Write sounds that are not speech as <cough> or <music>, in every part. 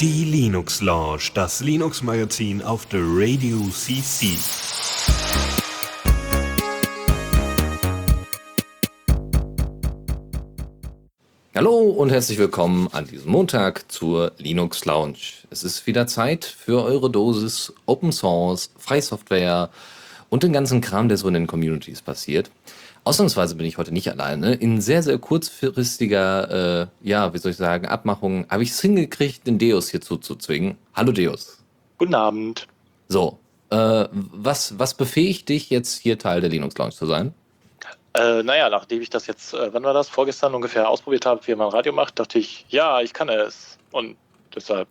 Die Linux Lounge, das Linux Magazin auf der Radio CC. Hallo und herzlich willkommen an diesem Montag zur Linux Lounge. Es ist wieder Zeit für eure Dosis Open Source, Freisoftware und den ganzen Kram, der so in den Communities passiert. Ausnahmsweise bin ich heute nicht alleine. In sehr, sehr kurzfristiger, äh, ja, wie soll ich sagen, Abmachung habe ich es hingekriegt, den Deus hier zuzuzwingen. Hallo Deus. Guten Abend. So, äh, was, was befähigt dich jetzt hier Teil der Linux Lounge zu sein? Äh, naja, nachdem ich das jetzt, äh, wann war das, vorgestern ungefähr ausprobiert habe, wie man Radio macht, dachte ich, ja, ich kann es. Und deshalb,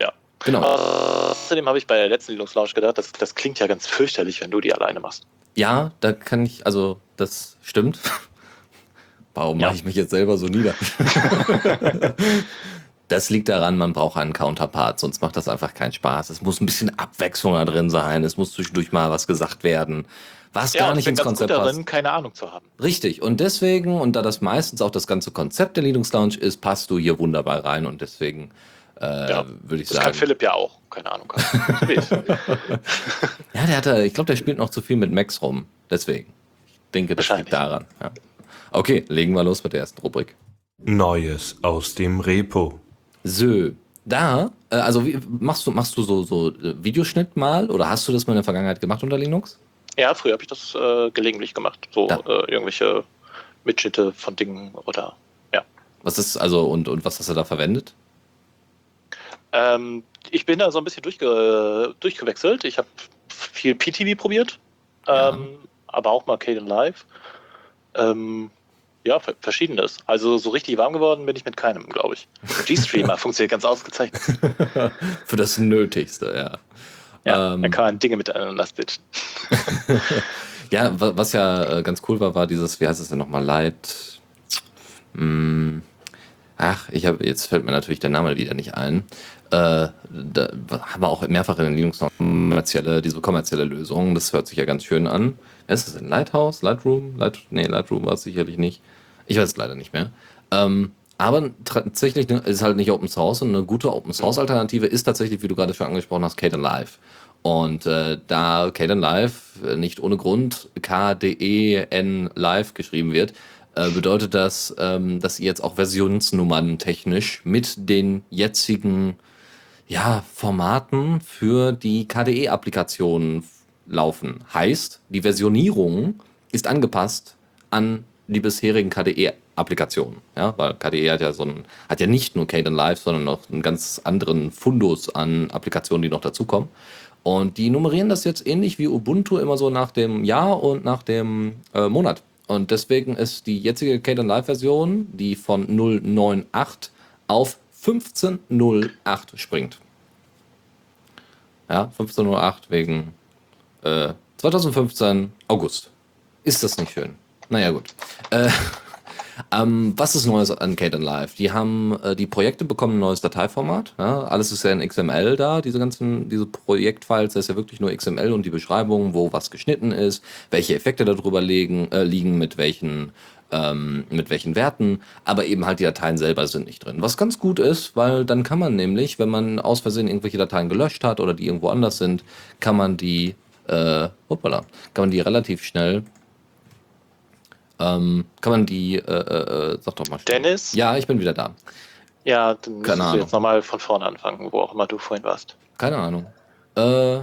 ja. Genau. Außerdem habe ich bei der letzten Linux Lounge gedacht, das, das klingt ja ganz fürchterlich, wenn du die alleine machst. Ja, da kann ich, also das stimmt. Warum Ja. mache ich mich jetzt selber so nieder? <laughs> das liegt daran, man braucht einen Counterpart, sonst macht das einfach keinen Spaß. Es muss ein bisschen Abwechslung da drin sein, es muss zwischendurch mal was gesagt werden, was Ja, gar nicht ins ganz Konzept gut passt. darin, keine Ahnung zu haben. Richtig, und deswegen, und da das meistens auch das ganze Konzept der Linux Lounge ist, passt du hier wunderbar rein und deswegen äh, Ja, würde ich Das sagen. kann Philipp ja auch, keine Ahnung. <laughs> Ja, der hatte, ich glaube, der spielt noch zu viel mit Max rum. Deswegen. Ich denke, das liegt daran. Ja. Okay, legen wir los mit der ersten Rubrik. Neues aus dem Repo. So, da, äh, also wie, machst du, machst du so, so äh, Videoschnitt mal oder hast du das mal in der Vergangenheit gemacht unter Linux? ja, früher habe ich das äh, gelegentlich gemacht. So Ja. äh, irgendwelche Mitschnitte von Dingen oder ja. Was ist, also, und, und was hast du da verwendet? Ähm, ich bin da so ein bisschen durchge durchgewechselt. Ich habe viel PTV probiert, Ja. ähm, aber auch mal Caden Live. Ähm, ja, ver- verschiedenes. Also so richtig warm geworden bin ich mit keinem, glaube ich. <laughs> G-Streamer funktioniert ganz ausgezeichnet. <laughs> Für das Nötigste, ja. Ja, Ähm, da kann man Dinge miteinander stitchen. <laughs> Ja, wa- was ja äh, ganz cool war, war dieses, wie heißt es denn nochmal, Light. Hm, ach, ich habe, jetzt fällt mir natürlich der Name wieder nicht ein. Äh, da haben wir auch mehrfach in den Linux noch kommerzielle, diese kommerzielle Lösung. Das hört sich ja ganz schön an. Ist es ein Lighthouse, Lightroom? Light, nee, Lightroom war es sicherlich nicht. Ich weiß es leider nicht mehr. Ähm, aber tatsächlich ne, ist halt nicht Open Source und eine gute Open Source Alternative ist tatsächlich, wie du gerade schon angesprochen hast, Kden Live. Und äh, da Kden Live nicht ohne Grund KDEN Live geschrieben wird, äh, bedeutet das, ähm, dass ihr jetzt auch Versionsnummern technisch mit den jetzigen ja, Formaten für die KDE-Applikationen laufen. Heißt, die Versionierung ist angepasst an die bisherigen KDE-Applikationen. Ja, weil KDE hat ja so ein, hat ja nicht nur Kden Live, sondern noch einen ganz anderen Fundus an Applikationen, die noch dazukommen. Und die nummerieren das jetzt ähnlich wie Ubuntu immer so nach dem Jahr und nach dem äh, Monat. Und deswegen ist die jetzige Kden Live Version, die von 098 auf 1508 springt. Ja, 1508 wegen äh, 2015 August. Ist das nicht schön? Naja, gut. Äh, <laughs> ähm, was ist Neues an Kden Live? Die haben, äh, die Projekte bekommen ein neues Dateiformat. Ja? Alles ist ja in XML da, diese ganzen, diese Projektfiles, da ist ja wirklich nur XML und die Beschreibung, wo was geschnitten ist, welche Effekte darüber liegen, äh, liegen mit welchen ähm, mit welchen Werten, aber eben halt die Dateien selber sind nicht drin. Was ganz gut ist, weil dann kann man nämlich, wenn man aus Versehen irgendwelche Dateien gelöscht hat oder die irgendwo anders sind, kann man die, äh, hoppala, kann man die relativ schnell, ähm, kann man die, äh, äh, äh, sag doch mal schnell. Dennis? Ja, ich bin wieder da. Ja, dann müssen wir Ahnung. jetzt nochmal von vorne anfangen, wo auch immer du vorhin warst. Keine Ahnung. Äh,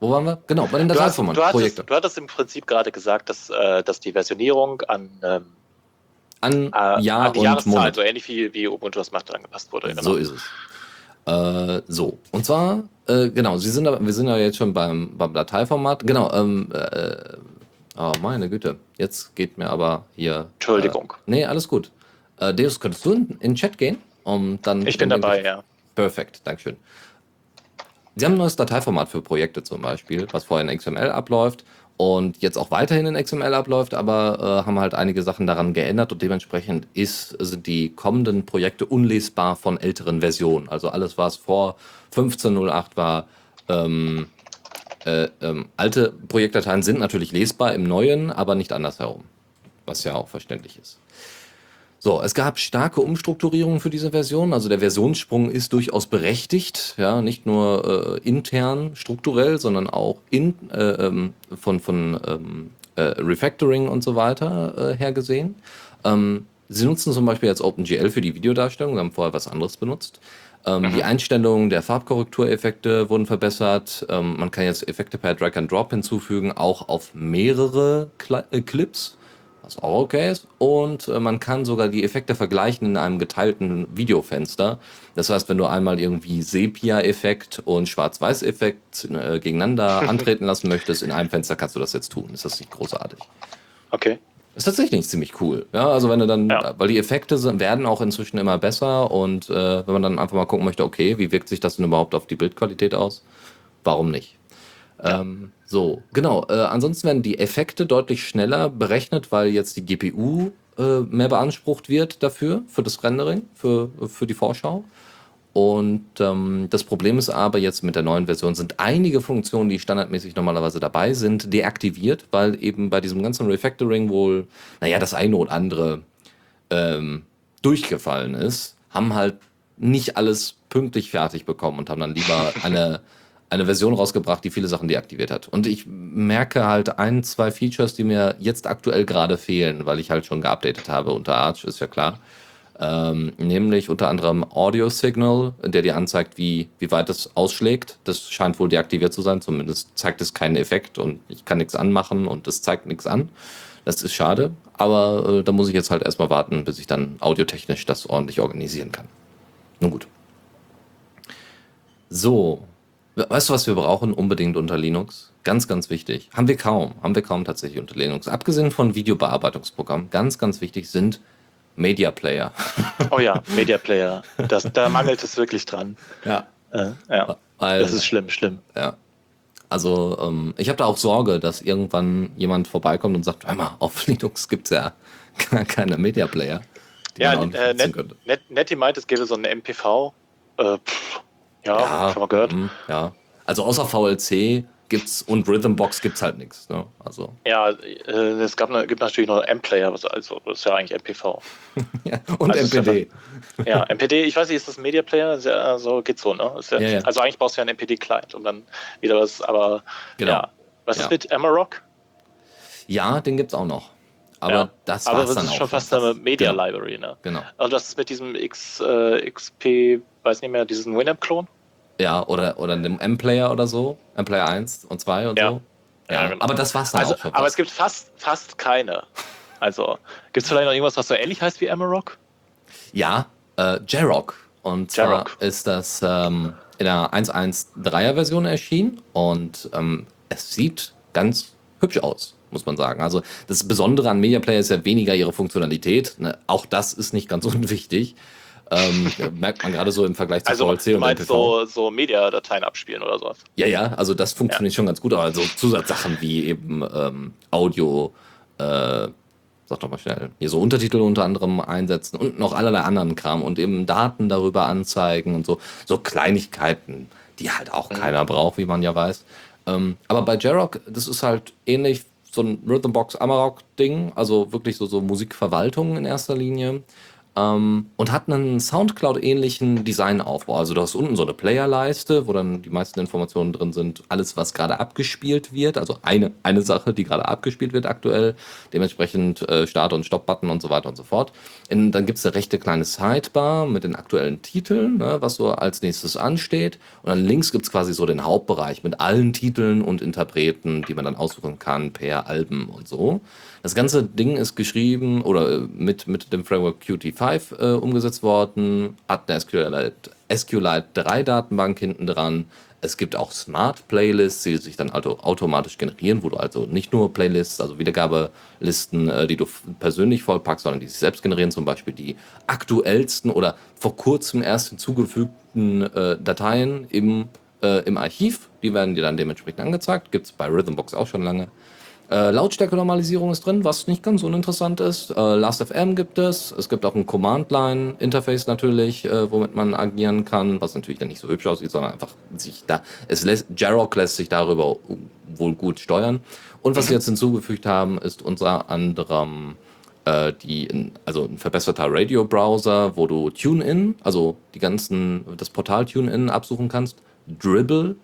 wo waren wir? Genau, bei den Dateiformaten, du, du hattest im Prinzip gerade gesagt, dass, äh, dass die Versionierung an, ähm, An äh, Jahr an die und Jahreszahl, Monat. so ähnlich wie, wie Ubuntu das macht, angepasst wurde. Genau. So ist es. Äh, so. Und zwar, äh, genau, Sie sind, wir sind ja jetzt schon beim, beim Dateiformat. Genau, ähm, äh, oh meine Güte. Jetzt geht mir aber hier. Entschuldigung. Äh, nee, alles gut. Äh, Deus, könntest du in, in den Chat gehen? Um dann ich bin dabei, ja. Perfekt, Dankeschön. Sie haben ein neues Dateiformat für Projekte zum Beispiel, was vorher in XML abläuft und jetzt auch weiterhin in XML abläuft, aber äh, haben halt einige Sachen daran geändert und dementsprechend ist, sind die kommenden Projekte unlesbar von älteren Versionen. Also alles, was vor 15.08 war, ähm, äh, ähm, alte Projektdateien sind natürlich lesbar im neuen, aber nicht andersherum, was ja auch verständlich ist. So, es gab starke Umstrukturierungen für diese Version. Also der Versionssprung ist durchaus berechtigt, ja, nicht nur äh, intern strukturell, sondern auch in, äh, ähm, von, von ähm, äh, Refactoring und so weiter äh, her gesehen. Ähm, sie nutzen zum Beispiel jetzt OpenGL für die Videodarstellung, sie haben vorher was anderes benutzt. Ähm, Die Einstellungen der Farbkorrektureffekte wurden verbessert. Ähm, man kann jetzt Effekte per Drag and Drop hinzufügen, auch auf mehrere Cli äh, Clips was auch okay ist. Und äh, man kann sogar die Effekte vergleichen in einem geteilten Videofenster. Das heißt, wenn du einmal irgendwie Sepia-Effekt und Schwarz-Weiß-Effekt äh, gegeneinander <laughs> antreten lassen möchtest, in einem Fenster kannst du das jetzt tun. Ist das nicht großartig? Okay. Ist tatsächlich ziemlich cool. Ja, also wenn du dann, Ja. weil die Effekte sind, werden auch inzwischen immer besser und äh, wenn man dann einfach mal gucken möchte, okay, wie wirkt sich das denn überhaupt auf die Bildqualität aus? Warum nicht? Ähm, so, genau. Äh, ansonsten werden die Effekte deutlich schneller berechnet, weil jetzt die GPU äh, mehr beansprucht wird dafür, für das Rendering, für, für die Vorschau. Und ähm, das Problem ist aber jetzt mit der neuen Version sind einige Funktionen, die standardmäßig normalerweise dabei sind, deaktiviert, weil eben bei diesem ganzen Refactoring wohl, naja, das eine oder andere ähm, durchgefallen ist, haben halt nicht alles pünktlich fertig bekommen und haben dann lieber eine, eine Version rausgebracht, die viele Sachen deaktiviert hat. Und ich merke halt ein, zwei Features, die mir jetzt aktuell gerade fehlen, weil ich halt schon geupdatet habe unter Arch, ist ja klar. Ähm, nämlich unter anderem Audio Signal, der dir anzeigt, wie, wie weit es ausschlägt. Das scheint wohl deaktiviert zu sein, zumindest zeigt es keinen Effekt und ich kann nichts anmachen und es zeigt nichts an. Das ist schade, aber äh, da muss ich jetzt halt erstmal warten, bis ich dann audiotechnisch das ordentlich organisieren kann. Nun gut. So, weißt du, was wir brauchen unbedingt unter Linux? Ganz, ganz wichtig. Haben wir kaum, haben wir kaum tatsächlich unter Linux. Abgesehen von Videobearbeitungsprogrammen, ganz, ganz wichtig sind Media Player. <laughs> Oh ja, Media Player. Das, da mangelt es wirklich dran. Ja. Äh, ja. Weil, Das ist schlimm, schlimm. ja. Also, ähm, ich habe da auch Sorge, dass irgendwann jemand vorbeikommt und sagt, hör mal, auf <laughs> Linux gibt's ja gar <laughs> keine Media Player. Ja, äh, Net. Net, Nettie meint, es gäbe so eine MPV. Äh, pff, ja, schon mal gehört. mm, ja. Also außer VLC gibt's und Rhythmbox gibt's halt nichts. Ne? Also Ja, äh, es gab, ne- gibt natürlich noch M-Player, was also das ist ja eigentlich MPV. <laughs> ja. und Also es MPD. Ja, MPD, ich weiß nicht, ist das Media Player? Ja, so geht so, ne? Ja, Ja, ja. Also eigentlich brauchst du ja einen MPD-Client und dann wieder was, aber Genau. ja. Was Ja. ist mit Amarok? Ja, den gibt's auch noch. Aber ja. das aber das dann ist auch. schon fast eine Media Genau. Library, ne? Genau. Also das ist mit diesem X, äh, XP, weiß nicht mehr, diesen Winamp-Klon? Ja, oder, oder einem M-Player oder so. M-Player 1 und 2 und Ja. so. Ja, Ja, genau. aber das war's dann Also, auch schon. aber es gibt fast, fast keine. Also, gibt es vielleicht noch irgendwas, was so ähnlich heißt wie Amarok? Ja, äh, Jarok. Und zwar ist das ähm, in der 1.1.3er Version erschienen und ähm, es sieht ganz hübsch aus, muss man sagen. Also das Besondere an Media Player ist ja weniger ihre Funktionalität. Ne? Auch das ist nicht ganz <laughs> unwichtig. Ähm, merkt man gerade so im Vergleich zu Also, VLC du meinst so, so Media-Dateien abspielen oder sowas? Ja, ja, also das funktioniert schon ganz gut, aber so Zusatzsachen wie eben ähm, Audio, äh, sag doch mal schnell, hier so Untertitel unter anderem einsetzen und noch allerlei anderen Kram und eben Daten darüber anzeigen und so, so Kleinigkeiten, die halt auch keiner braucht, wie man ja weiß. Ähm, aber bei Jarok, das ist halt ähnlich so ein Rhythmbox Amarok Ding, also wirklich so, so Musikverwaltung in erster Linie. Ähm, und hat einen Soundcloud-ähnlichen Designaufbau. Also du hast unten so eine Playerleiste, wo dann die meisten Informationen drin sind, alles, was gerade abgespielt wird. Also eine, eine Sache, die gerade abgespielt wird aktuell. Dementsprechend äh, Start- und Stopp-Button und so weiter und so fort. In, dann gibt es eine rechte kleine Sidebar mit den aktuellen Titeln, ne, was so als nächstes ansteht. Und dann links gibt es quasi so den Hauptbereich mit allen Titeln und Interpreten, die man dann aussuchen kann per Alben und so. Das ganze Ding ist geschrieben oder äh, mit, mit dem Framework Qt5 äh, umgesetzt worden, hat eine SQLite, SQLite 3 Datenbank hinten dran. Es gibt auch Smart Playlists, die sich dann also automatisch generieren, wo du also nicht nur Playlists, also Wiedergabelisten, äh, die du persönlich vollpackst, sondern die sich selbst generieren, zum Beispiel die aktuellsten oder vor kurzem erst hinzugefügten äh, Dateien im, äh, im Archiv. Die werden dir dann dementsprechend angezeigt. Gibt es bei Rhythmbox auch schon lange. Äh, Lautstärke-Normalisierung ist drin, was nicht ganz uninteressant ist. Äh, Last.fm gibt es. Es gibt auch ein Command-Line-Interface natürlich, äh, womit man agieren kann, was natürlich dann nicht so hübsch aussieht, sondern einfach sich da, es lässt, Jarok lässt sich darüber wohl gut steuern. Und was sie jetzt hinzugefügt haben, ist unter anderem äh, die, in, also ein verbesserter Radio-Browser, wo du TuneIn, also die ganzen, das Portal TuneIn absuchen kannst. Dribble,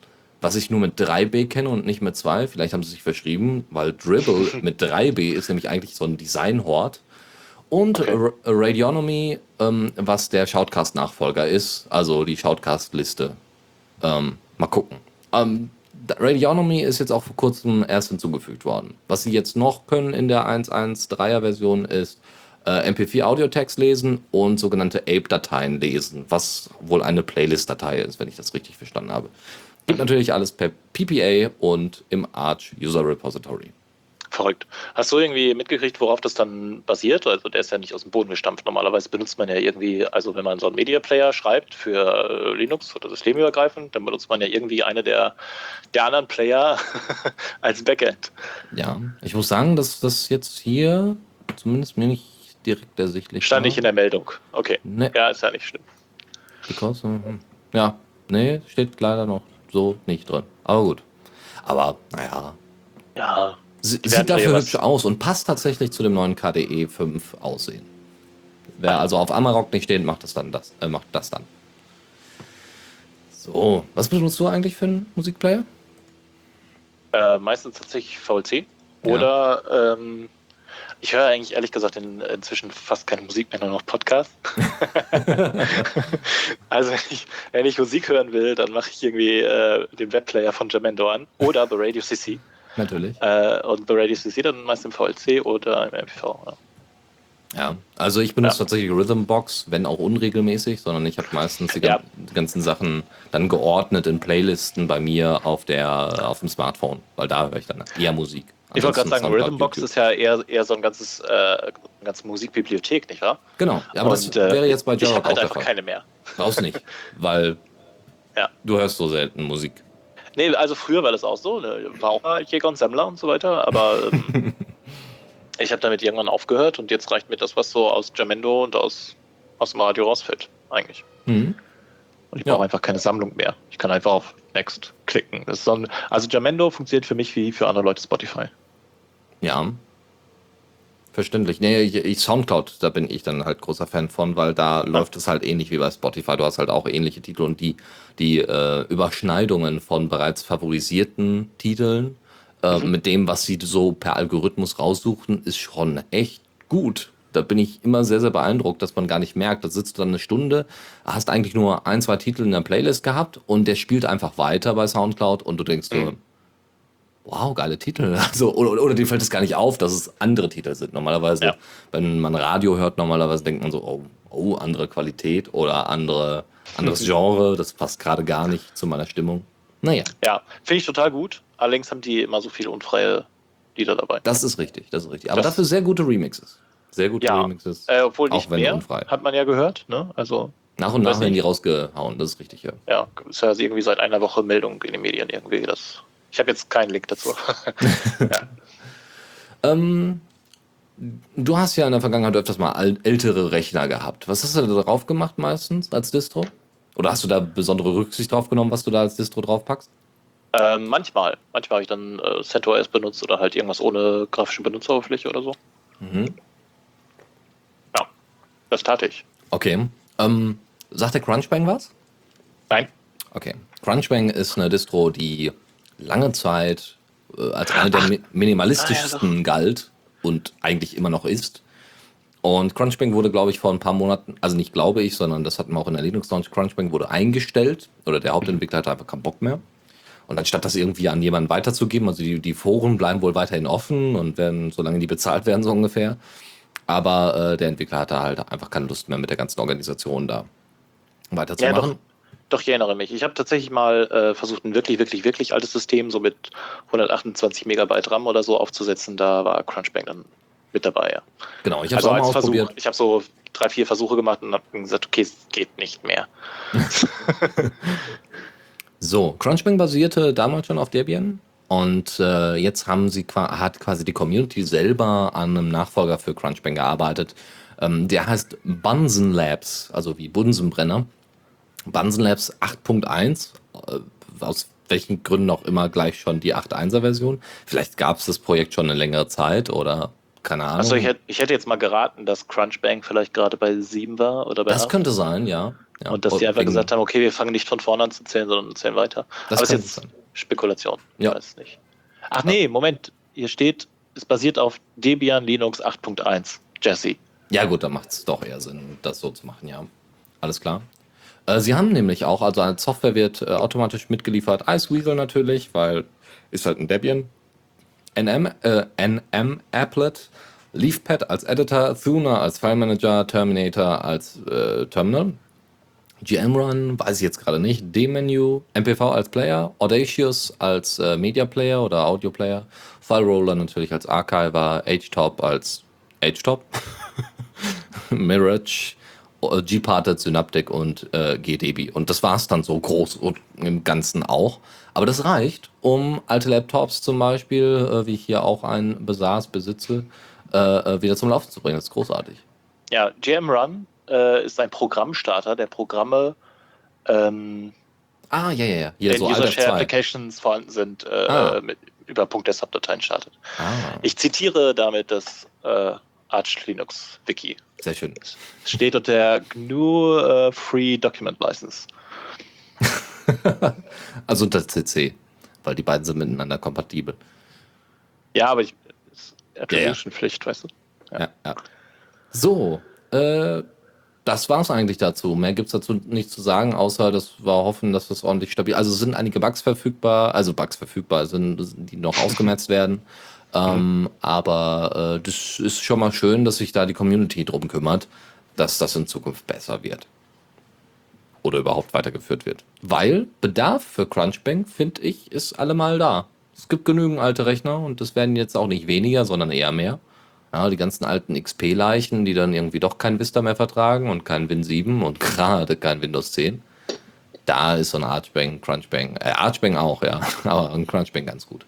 was ich nur mit 3b kenne und nicht mit 2. Vielleicht haben sie sich verschrieben, weil Dribble <laughs> mit 3b ist nämlich eigentlich so ein Design-Hort. Und Okay. Ra- Radionomy, ähm, was der Shoutcast-Nachfolger ist, also die Shoutcast-Liste. Ähm, mal gucken. Ähm, Radionomy ist jetzt auch vor kurzem erst hinzugefügt worden. Was sie jetzt noch können in der 1.1.3er Version ist äh, MP4 Audiotext lesen und sogenannte Ape-Dateien lesen, was wohl eine Playlist-Datei ist, wenn ich das richtig verstanden habe. Gibt natürlich alles per PPA und im Arch User Repository. Verrückt. Hast du irgendwie mitgekriegt, worauf das dann basiert? Also der ist ja nicht aus dem Boden gestampft. Normalerweise benutzt man ja irgendwie, also wenn man so einen Media Player schreibt für äh, Linux oder systemübergreifend, dann benutzt man ja irgendwie eine der, der anderen Player <laughs> als Backend. Ja, ich muss sagen, dass das jetzt hier zumindest mir nicht direkt ersichtlich Stand war. nicht in der Meldung. Okay. Nee, Ja, ist ja nicht schlimm. because, mhm. ja, nee, steht leider noch so nicht drin. Aber gut. Aber, naja, Ja, sie, sieht dafür was- hübsch aus und passt tatsächlich zu dem neuen KDE 5 Aussehen. Wer also auf Amarok nicht steht, macht das dann das, äh, macht das dann. So, was benutzt du eigentlich für einen Musikplayer? äh, meistens tatsächlich VLC. Ja. Oder ähm, ich höre eigentlich ehrlich gesagt in, inzwischen fast keine Musik mehr, nur noch Podcasts. <laughs> also wenn ich, wenn ich Musik hören will, dann mache ich irgendwie äh, den Webplayer von Jamendo an oder The Radio CC. Natürlich. Äh, und The Radio CC dann meist im VLC oder im MPV. Ja. Ja, also ich benutze Ja. tatsächlich Rhythmbox, wenn auch unregelmäßig, sondern ich habe meistens die, Ja. ganzen Sachen dann geordnet in Playlisten bei mir auf der auf dem Smartphone, weil da höre ich dann eher Musik. Ich wollte gerade sagen, Rhythmbox ist ja eher, eher so ein ganzes, äh, eine ganze Musikbibliothek, nicht wahr? Genau, ja, aber Und, das äh, wäre jetzt bei Ich Jarok habe auch halt einfach Fall. keine mehr. Brauchst nicht, <laughs> weil Ja. du hörst so selten Musik. Nee, also früher war das auch so, ne? war auch mal Jäger und Sammler und so weiter, aber ähm, <laughs> ich habe damit irgendwann aufgehört und jetzt reicht mir das, was so aus Jamendo und aus, aus dem Radio rausfällt, eigentlich. Mhm. Und ich Ja. brauche einfach keine Sammlung mehr. Ich kann einfach auf Next klicken. Ein, also Jamendo funktioniert für mich wie für andere Leute Spotify. Ja. Verständlich. Nee, ich, ich Soundcloud, da bin ich dann halt großer Fan von, weil da läuft es halt ähnlich wie bei Spotify. Du hast halt auch ähnliche Titel und die, die äh, Überschneidungen von bereits favorisierten Titeln äh, mit dem, was sie so per Algorithmus raussuchten, ist schon echt gut. Da bin ich immer sehr, sehr beeindruckt, dass man gar nicht merkt. Da sitzt du dann eine Stunde, hast eigentlich nur ein, zwei Titel in der Playlist gehabt und der spielt einfach weiter bei Soundcloud und du denkst dir, wow, geile Titel. <laughs> Also, oder, oder dir fällt es gar nicht auf, dass es andere Titel sind. Normalerweise, Ja. wenn man Radio hört, normalerweise denkt man so, oh, oh andere Qualität oder andere, anderes Genre, das passt gerade gar nicht zu meiner Stimmung. Naja, Ja, finde ich total gut. Allerdings haben die immer so viele unfreie Lieder dabei. das ist richtig, das ist richtig. Aber Das- dafür sehr gute Remixes. Sehr gute Ja, Remixes. Äh, obwohl Auch nicht wenn mehr, unfrei. hat man ja gehört. Ne? Also Nach und nach werden die rausgehauen, das ist richtig, ja. ja, ist ja irgendwie seit einer Woche Meldung in den Medien irgendwie. Das, ich habe jetzt keinen Link dazu. <laughs> Ähm, du hast ja in der Vergangenheit öfters mal al- ältere Rechner gehabt. Was hast du da drauf gemacht meistens als Distro? Oder hast du da besondere Rücksicht drauf genommen, was du da als Distro draufpackst? Ähm, manchmal. Manchmal habe ich dann äh, CentOS benutzt oder halt irgendwas ohne grafische Benutzeroberfläche oder so. Mhm. Ja, das tat ich. Okay. Ähm, sagt der Crunchbang was? Nein. Okay. Crunchbang ist eine Distro, die lange Zeit äh, als eine der mi minimalistischsten galt und eigentlich immer noch ist. Und Crunchbang wurde, glaube ich, vor ein paar Monaten, also nicht glaube ich, sondern das hatten wir auch in der Linux Launch, Crunchbang wurde eingestellt oder der Hauptentwickler hatte einfach keinen Bock mehr. Und anstatt das irgendwie an jemanden weiterzugeben, also die, die Foren bleiben wohl weiterhin offen und werden, solange die bezahlt werden, so ungefähr. Aber äh, der Entwickler hatte halt einfach keine Lust mehr mit der ganzen Organisation da Ja, weiterzumachen. doch. Doch, ich erinnere mich. Ich habe tatsächlich mal äh, versucht, ein wirklich, wirklich, wirklich altes System so mit 128 Megabyte RAM oder so aufzusetzen. Da war Crunchbang dann mit dabei, ja. Genau, ich habe Also auch mal Versuch. Ich habe so drei, vier Versuche gemacht und habe gesagt, okay, es geht nicht mehr. <laughs> So, Crunchbang basierte damals schon auf Debian und äh, jetzt haben sie hat quasi die Community selber an einem Nachfolger für Crunchbang gearbeitet. Ähm, der heißt Bunsen Labs, also wie Bunsenbrenner. Bunsen Labs 8.1, äh, aus welchen Gründen auch immer gleich schon die 8.1er Version. Vielleicht gab es das Projekt schon eine längere Zeit oder keine Ahnung. Achso, ich hätte, ich hätte jetzt mal geraten, dass Crunchbang vielleicht gerade bei 7 war oder bei das 8. könnte sein, ja. ja. Und dass die einfach wegen- gesagt haben, okay, wir fangen nicht von vorne an zu zählen, sondern zählen weiter. Das Aber ist könnte jetzt sein. Spekulation. Ja. Ich weiß es nicht. Ach nee, Moment. Hier steht, es basiert auf Debian Linux 8.1. Jesse. Ja, gut, dann macht es doch eher Sinn, das so zu machen, ja. Alles klar. Äh, sie haben nämlich auch, also als Software wird äh, automatisch mitgeliefert, Iceweasel natürlich, weil ist halt ein Debian. NM, äh, NM Applet, Leafpad als Editor, Thuna als File Manager, Terminator als äh, Terminal. GM-Run, weiß ich jetzt gerade nicht. D-Menu, MPV als Player, Audacious als äh, Media Player oder Audio Player, File Roller natürlich als Archiver, HTOP als HTOP, <laughs> Mirage, äh, Gparted, Synaptic und äh, GDB. Und das war's dann so groß und im Ganzen auch. Aber das reicht, um alte Laptops zum Beispiel, äh, wie ich hier auch einen besaß, besitze, äh, äh, wieder zum Laufen zu bringen. Das ist großartig. Ja, GM Run äh, ist ein Programmstarter, der Programme, ähm, Ah, ja, ja, ja. Hier in so User Share F2. Applications vorhanden sind, äh, Ah. mit, über .desktop-Dateien startet. Ah, Ich zitiere damit das äh, Arch Linux Wiki. sehr schön. Es steht unter der GNU äh, Free Document License. <laughs> Also unter CC, weil die beiden sind miteinander kompatibel. Ja, aber ich, ist Ja, ja. Attribution-Pflicht, weißt du? Ja, ja. So, äh, das war's eigentlich dazu. Mehr gibt's dazu nicht zu sagen, außer dass wir hoffen, dass das ordentlich stabil Also es sind einige Bugs verfügbar, also Bugs verfügbar sind, die noch ausgemerzt werden. <laughs> Ähm, aber äh, das ist schon mal schön, dass sich da die Community drum kümmert, dass das in Zukunft besser wird. Oder überhaupt weitergeführt wird. Weil Bedarf für Crunchbank, finde ich, ist allemal da. Es gibt genügend alte Rechner und es werden jetzt auch nicht weniger, sondern eher mehr. Ja, die ganzen alten XP-Leichen, die dann irgendwie doch kein Vista mehr vertragen und kein Win 7 und <laughs> gerade kein Windows 10. Da ist so ein Archbang, Crunchbang, äh, Archbang auch, ja, <laughs> aber ein Crunchbang ganz gut.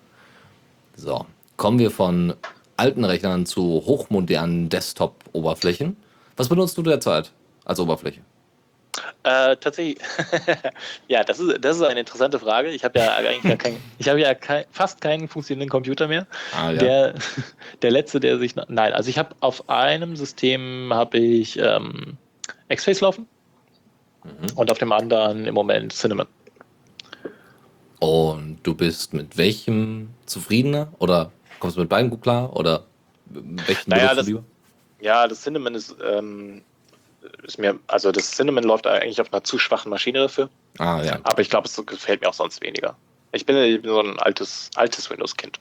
So, kommen wir von alten Rechnern zu hochmodernen Desktop-Oberflächen. Was benutzt du derzeit als Oberfläche? Äh, tatsächlich, <laughs> ja, das ist, das ist eine interessante Frage. Ich habe ja eigentlich gar kein, ich habe ja kein, fast keinen funktionierenden Computer mehr. Ah, Der, <laughs> der letzte, der sich, nein, also ich habe auf einem System habe ich ähm, X-Face laufen Mhm. und auf dem anderen im Moment Cinnamon. Und du bist mit welchem zufriedener? Oder kommst du mit beiden gut klar? Oder welchen Naja, das- lieber? Ja, das Cinnamon ist, ähm, ist mir, also das Cinnamon läuft eigentlich auf einer zu schwachen Maschine dafür, Ah, ja. aber ich glaube, es gefällt mir auch sonst weniger. Ich bin, ich bin so ein altes, altes Windows-Kind,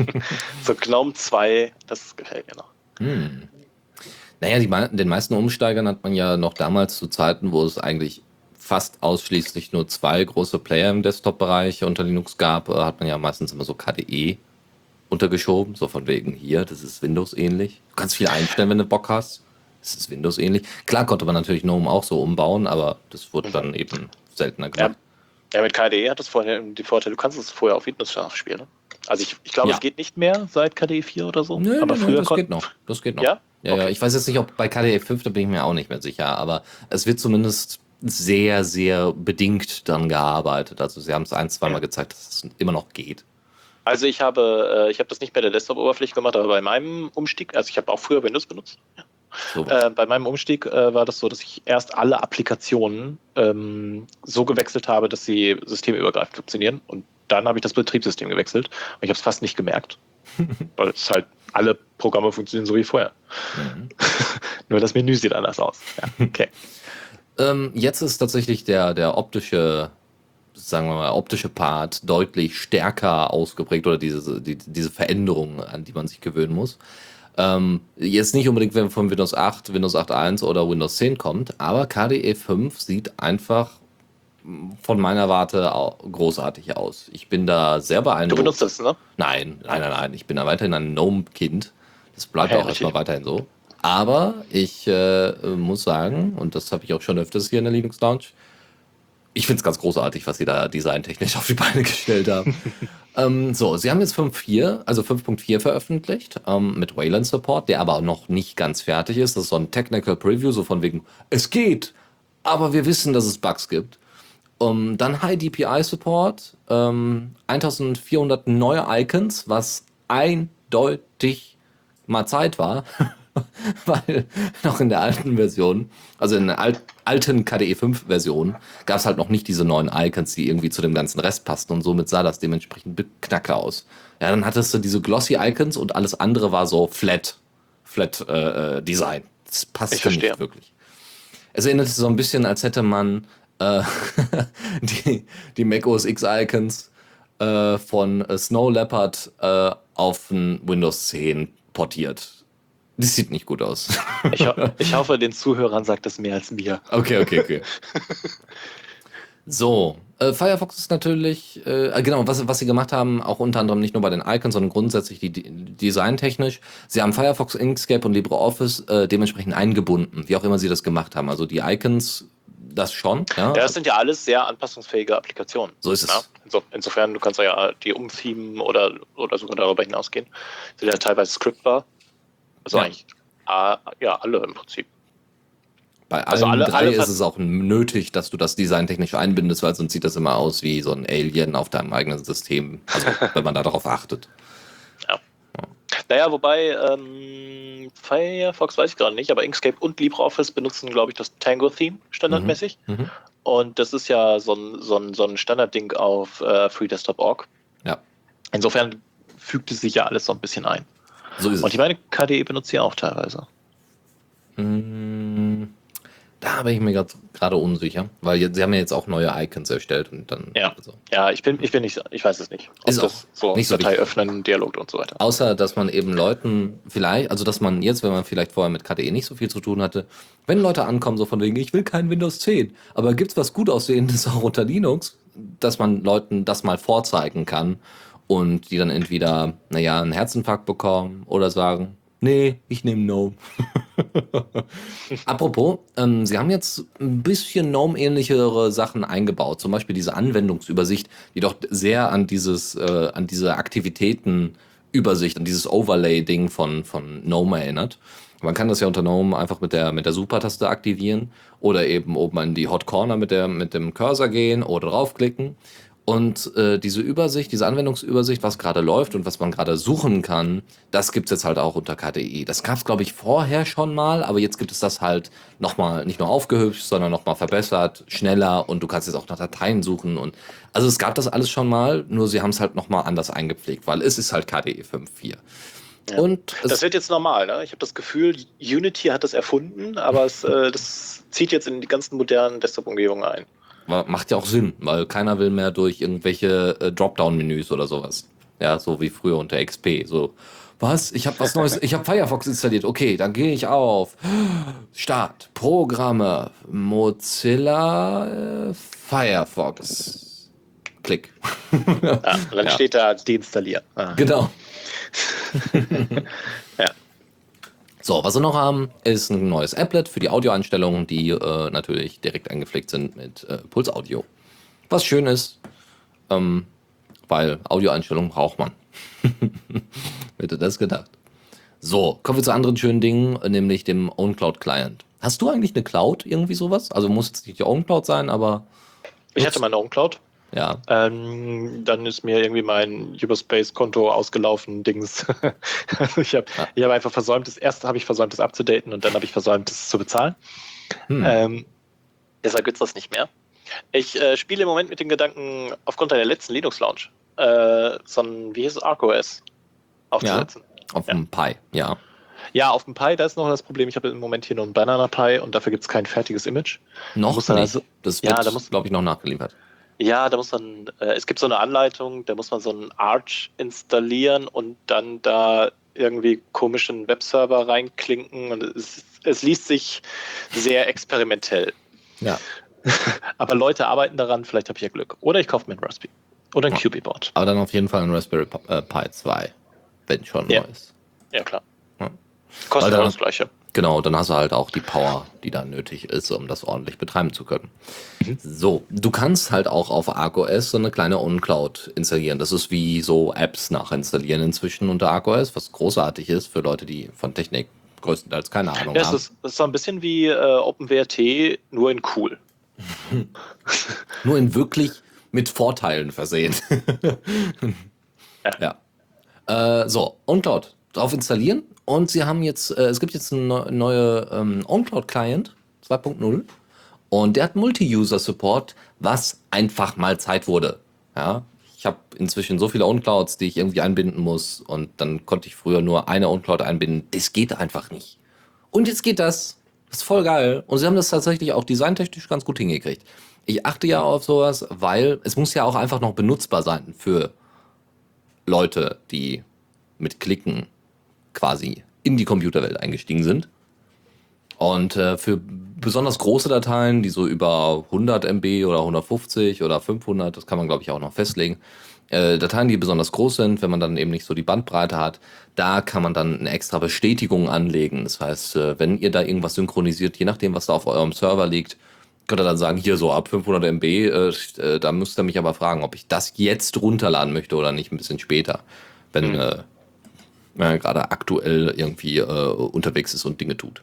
<laughs> so Gnome 2, das gefällt mir noch. Hm. Naja, die, den meisten Umsteigern hat man ja noch damals zu Zeiten, wo es eigentlich fast ausschließlich nur zwei große Player im Desktop-Bereich unter Linux gab, äh, hat man ja meistens immer so KDE untergeschoben, so von wegen hier, das ist Windows-ähnlich. Du kannst viel einstellen, wenn du Bock hast. Das ist Windows-ähnlich. Klar konnte man natürlich GNOME auch so umbauen, aber das wurde dann eben seltener Ja, gemacht. ja, mit KDE hat das vorher die Vorteile, du kannst es vorher auf Windows scharf spielen. Ne? Also ich, ich glaube, Ja. es geht nicht mehr seit KDE 4 oder so. Nö, aber nö, früher das geht noch. Das geht noch. Ja? Ja, ja, Okay. ich weiß jetzt nicht, ob bei KDE 5, da bin ich mir auch nicht mehr sicher, aber es wird zumindest sehr, sehr bedingt dann gearbeitet. Also sie haben es ein, zweimal Ja. gezeigt, dass es immer noch geht. Also ich habe, äh, ich habe das nicht bei der Desktop-Oberfläche gemacht, aber bei meinem Umstieg, also ich habe auch früher Windows benutzt. So, Äh, bei meinem Umstieg äh, war das so, dass ich erst alle Applikationen ähm, so gewechselt habe, dass sie systemübergreifend funktionieren. Und dann habe ich das Betriebssystem gewechselt. Und ich habe es fast nicht gemerkt. <laughs> weil es halt alle Programme funktionieren so wie vorher. mhm. <laughs> Nur das Menü sieht anders aus. Ja, okay. <laughs> ähm, jetzt ist tatsächlich der, der optische, sagen wir mal, optische Part deutlich stärker ausgeprägt oder diese, die, diese Veränderung, an die man sich gewöhnen muss. Ähm, jetzt nicht unbedingt, wenn von Windows 8, Windows 8.1 oder Windows 10 kommt, aber KDE 5 sieht einfach von meiner Warte großartig aus. Ich bin da sehr Du beeindruckt. benutzt das, ne? Nein, nein, nein, nein. Ich bin da weiterhin ein Gnome-Kind. Das bleibt Ja, auch richtig. erstmal weiterhin so. Aber ich äh, muss sagen, und das habe ich auch schon öfters hier in der Linux Lounge, ich finde es ganz großartig, was sie da designtechnisch <laughs> auf die Beine gestellt haben. <laughs> ähm, so, sie haben jetzt 5.4, also 5.4 veröffentlicht, ähm, mit Wayland Support, der aber noch nicht ganz fertig ist. Das ist so ein Technical Preview, so von wegen, es geht, aber wir wissen, dass es Bugs gibt. Um, dann High DPI Support, ähm, 1400 neue Icons, was eindeutig mal Zeit war, <laughs> weil noch in der alten Version, also in der alt, alten KDE 5 Version, gab es halt noch nicht diese neuen Icons, die irgendwie zu dem ganzen Rest passten und somit sah das dementsprechend knacke aus. Ja, dann hattest du diese glossy Icons und alles andere war so flat, flat äh, äh Design. Das passte nicht wirklich. Es erinnerte so ein bisschen, als hätte man äh, <laughs> die, die Mac OS X Icons äh, von äh, Snow Leopard äh, auf ein Windows 10 portiert. Das sieht nicht gut aus. Ich, ho <laughs> ich hoffe, den Zuhörern sagt das mehr als mir. Okay, okay, okay. <laughs> So, äh, Firefox ist natürlich, äh, genau, was, was sie gemacht haben, auch unter anderem nicht nur bei den Icons, sondern grundsätzlich die, die designtechnisch. Sie haben Firefox, Inkscape und LibreOffice äh, dementsprechend eingebunden, wie auch immer sie das gemacht haben. Also die Icons, das schon. Ja, ja das sind ja alles sehr anpassungsfähige Applikationen. So ist es. Ja? Inso insofern, du kannst ja die umthemen oder, oder sogar darüber hinausgehen. Sind ja teilweise scriptbar. Also ja. eigentlich äh, ja, alle im Prinzip. Bei also allen also alle, drei alle ist es auch nötig, dass du das designtechnisch einbindest, weil sonst sieht das immer aus wie so ein Alien auf deinem eigenen System, also <laughs> wenn man da darauf achtet. Ja. ja. Naja, wobei ähm, Firefox weiß ich gerade nicht, aber Inkscape und LibreOffice benutzen, glaube ich, das Tango-Theme standardmäßig. Mhm. Mhm. Und das ist ja so ein, so ein, so ein Standardding auf äh, FreeDesktop.org. Ja. Insofern fügt es sich ja alles so ein bisschen ein. So ist und ich meine, KDE benutzt sie auch teilweise. Mmh. Da bin ich mir gerade unsicher, weil jetzt, sie haben ja jetzt auch neue Icons erstellt und dann. Ja, also. ja ich bin, ich bin nicht, ich weiß es nicht. Ob ist das so nicht Datei so öffnen, Dialog und so weiter. Außer, dass man eben Leuten vielleicht, also dass man jetzt, wenn man vielleicht vorher mit KDE nicht so viel zu tun hatte, wenn Leute ankommen, so von wegen, ich will kein Windows 10, aber gibt es was gut aussehendes <laughs> auch unter Linux, dass man Leuten das mal vorzeigen kann und die dann entweder, naja, einen Herzinfarkt bekommen oder sagen, Nee, ich nehme Gnome. <laughs> Apropos, ähm, Sie haben jetzt ein bisschen Gnome-ähnlichere Sachen eingebaut. Zum Beispiel diese Anwendungsübersicht, die doch sehr an dieses, äh, an diese Aktivitätenübersicht, an dieses Overlay-Ding von, von Gnome erinnert. Man kann das ja unter Gnome einfach mit der, mit der Super-Taste aktivieren oder eben oben an die Hot Corner mit, der, mit dem Cursor gehen oder draufklicken. Und äh, diese Übersicht, diese Anwendungsübersicht, was gerade läuft und was man gerade suchen kann, das gibt's jetzt halt auch unter KDE. Das gab's glaube ich, vorher schon mal, aber jetzt gibt es das halt nochmal nicht nur aufgehübscht, sondern nochmal verbessert, schneller und du kannst jetzt auch nach Dateien suchen. Und also es gab das alles schon mal, nur sie haben es halt nochmal anders eingepflegt, weil es ist halt KDE 5.4. Ja. Und das wird jetzt normal. Ne? Ich habe das Gefühl, Unity hat das erfunden, aber es, äh, das zieht jetzt in die ganzen modernen Desktop-Umgebungen ein. Macht ja auch Sinn, weil keiner will mehr durch irgendwelche äh, Dropdown-Menüs oder sowas. Ja, so wie früher unter XP. So, was? Ich habe was Neues. Ich habe Firefox installiert. Okay, dann gehe ich auf Start, Programme, Mozilla, äh, Firefox. Klick. <laughs> Ja, dann ja. steht da deinstallieren. Ah. Genau. <laughs> So, was wir noch haben, ist ein neues Applet für die Audioeinstellungen, die äh, natürlich direkt eingepflegt sind mit äh, Puls Audio. Was schön ist, ähm, weil Audioeinstellungen braucht man. <laughs> Hätte das gedacht. So, kommen wir zu anderen schönen Dingen, nämlich dem OwnCloud Client. Hast du eigentlich eine Cloud, irgendwie sowas? Also muss jetzt nicht die OwnCloud sein, aber. Ich hatte meine OwnCloud. Ja. Ähm, dann ist mir irgendwie mein Uberspace-Konto ausgelaufen, Dings. also <laughs> ich habe ja. hab einfach versäumt, das erste habe ich versäumt, das abzudaten und dann habe ich versäumt, das zu bezahlen. Hm. Ähm, deshalb gibt es das nicht mehr. Ich äh, spiele im Moment mit den Gedanken, aufgrund der letzten Linux-Launch, äh, so ein, wie hieß es, ArcOS aufzusetzen. Ja, auf dem Pi, ja. Ja, auf dem Pi, da ist noch das Problem, ich habe im Moment hier nur ein Banana Pi und dafür gibt es kein fertiges Image. Noch nicht. Also, das wird, ja, glaube ich, noch nachgeliefert. Ja, da muss man, äh, es gibt so eine Anleitung, da muss man so einen Arch installieren und dann da irgendwie komischen Webserver reinklinken und es, es liest sich sehr experimentell. Ja. <laughs> Aber Leute arbeiten daran, vielleicht habe ich ja Glück. Oder ich kaufe mir ein Raspberry. Oder ein ja. QB-Board. Aber dann auf jeden Fall ein Raspberry Pi 2, äh, wenn schon ja. neu ist. Ja, klar. Ja. Kostet dann, das gleiche. Genau, dann hast du halt auch die Power, die da nötig ist, um das ordentlich betreiben zu können. Mhm. So, du kannst halt auch auf ArcOS so eine kleine OnCloud installieren. Das ist wie so Apps nachinstallieren inzwischen unter ArcOS, was großartig ist für Leute, die von Technik größtenteils keine Ahnung ja, haben. Das ist, das ist so ein bisschen wie äh, OpenWRT, nur in cool. <laughs> nur in wirklich mit Vorteilen versehen. <laughs> ja. ja. Äh, so, OnCloud drauf installieren Und sie haben jetzt, äh, es gibt jetzt eine neue ähm, OwnCloud-Client 2.0 und der hat Multi-User-Support, was einfach mal Zeit wurde. Ja, ich habe inzwischen so viele OwnClouds, die ich irgendwie einbinden muss und dann konnte ich früher nur eine OwnCloud einbinden. Das geht einfach nicht. Und jetzt geht das. Das ist voll geil. Und sie haben das tatsächlich auch designtechnisch ganz gut hingekriegt. Ich achte ja auf sowas, weil es muss ja auch einfach noch benutzbar sein für Leute, die mit Klicken quasi in die Computerwelt eingestiegen sind. Und äh, für besonders große Dateien, die so über 100 MB oder 150 oder 500, das kann man glaube ich auch noch festlegen, äh, Dateien, die besonders groß sind, wenn man dann eben nicht so die Bandbreite hat, da kann man dann eine extra Bestätigung anlegen. Das heißt, äh, wenn ihr da irgendwas synchronisiert, je nachdem, was da auf eurem Server liegt, könnt ihr dann sagen, hier so ab 500 MB, äh, äh, da müsst ihr mich aber fragen, ob ich das jetzt runterladen möchte oder nicht ein bisschen später, wenn mhm. Äh, man gerade aktuell irgendwie äh, unterwegs ist und Dinge tut.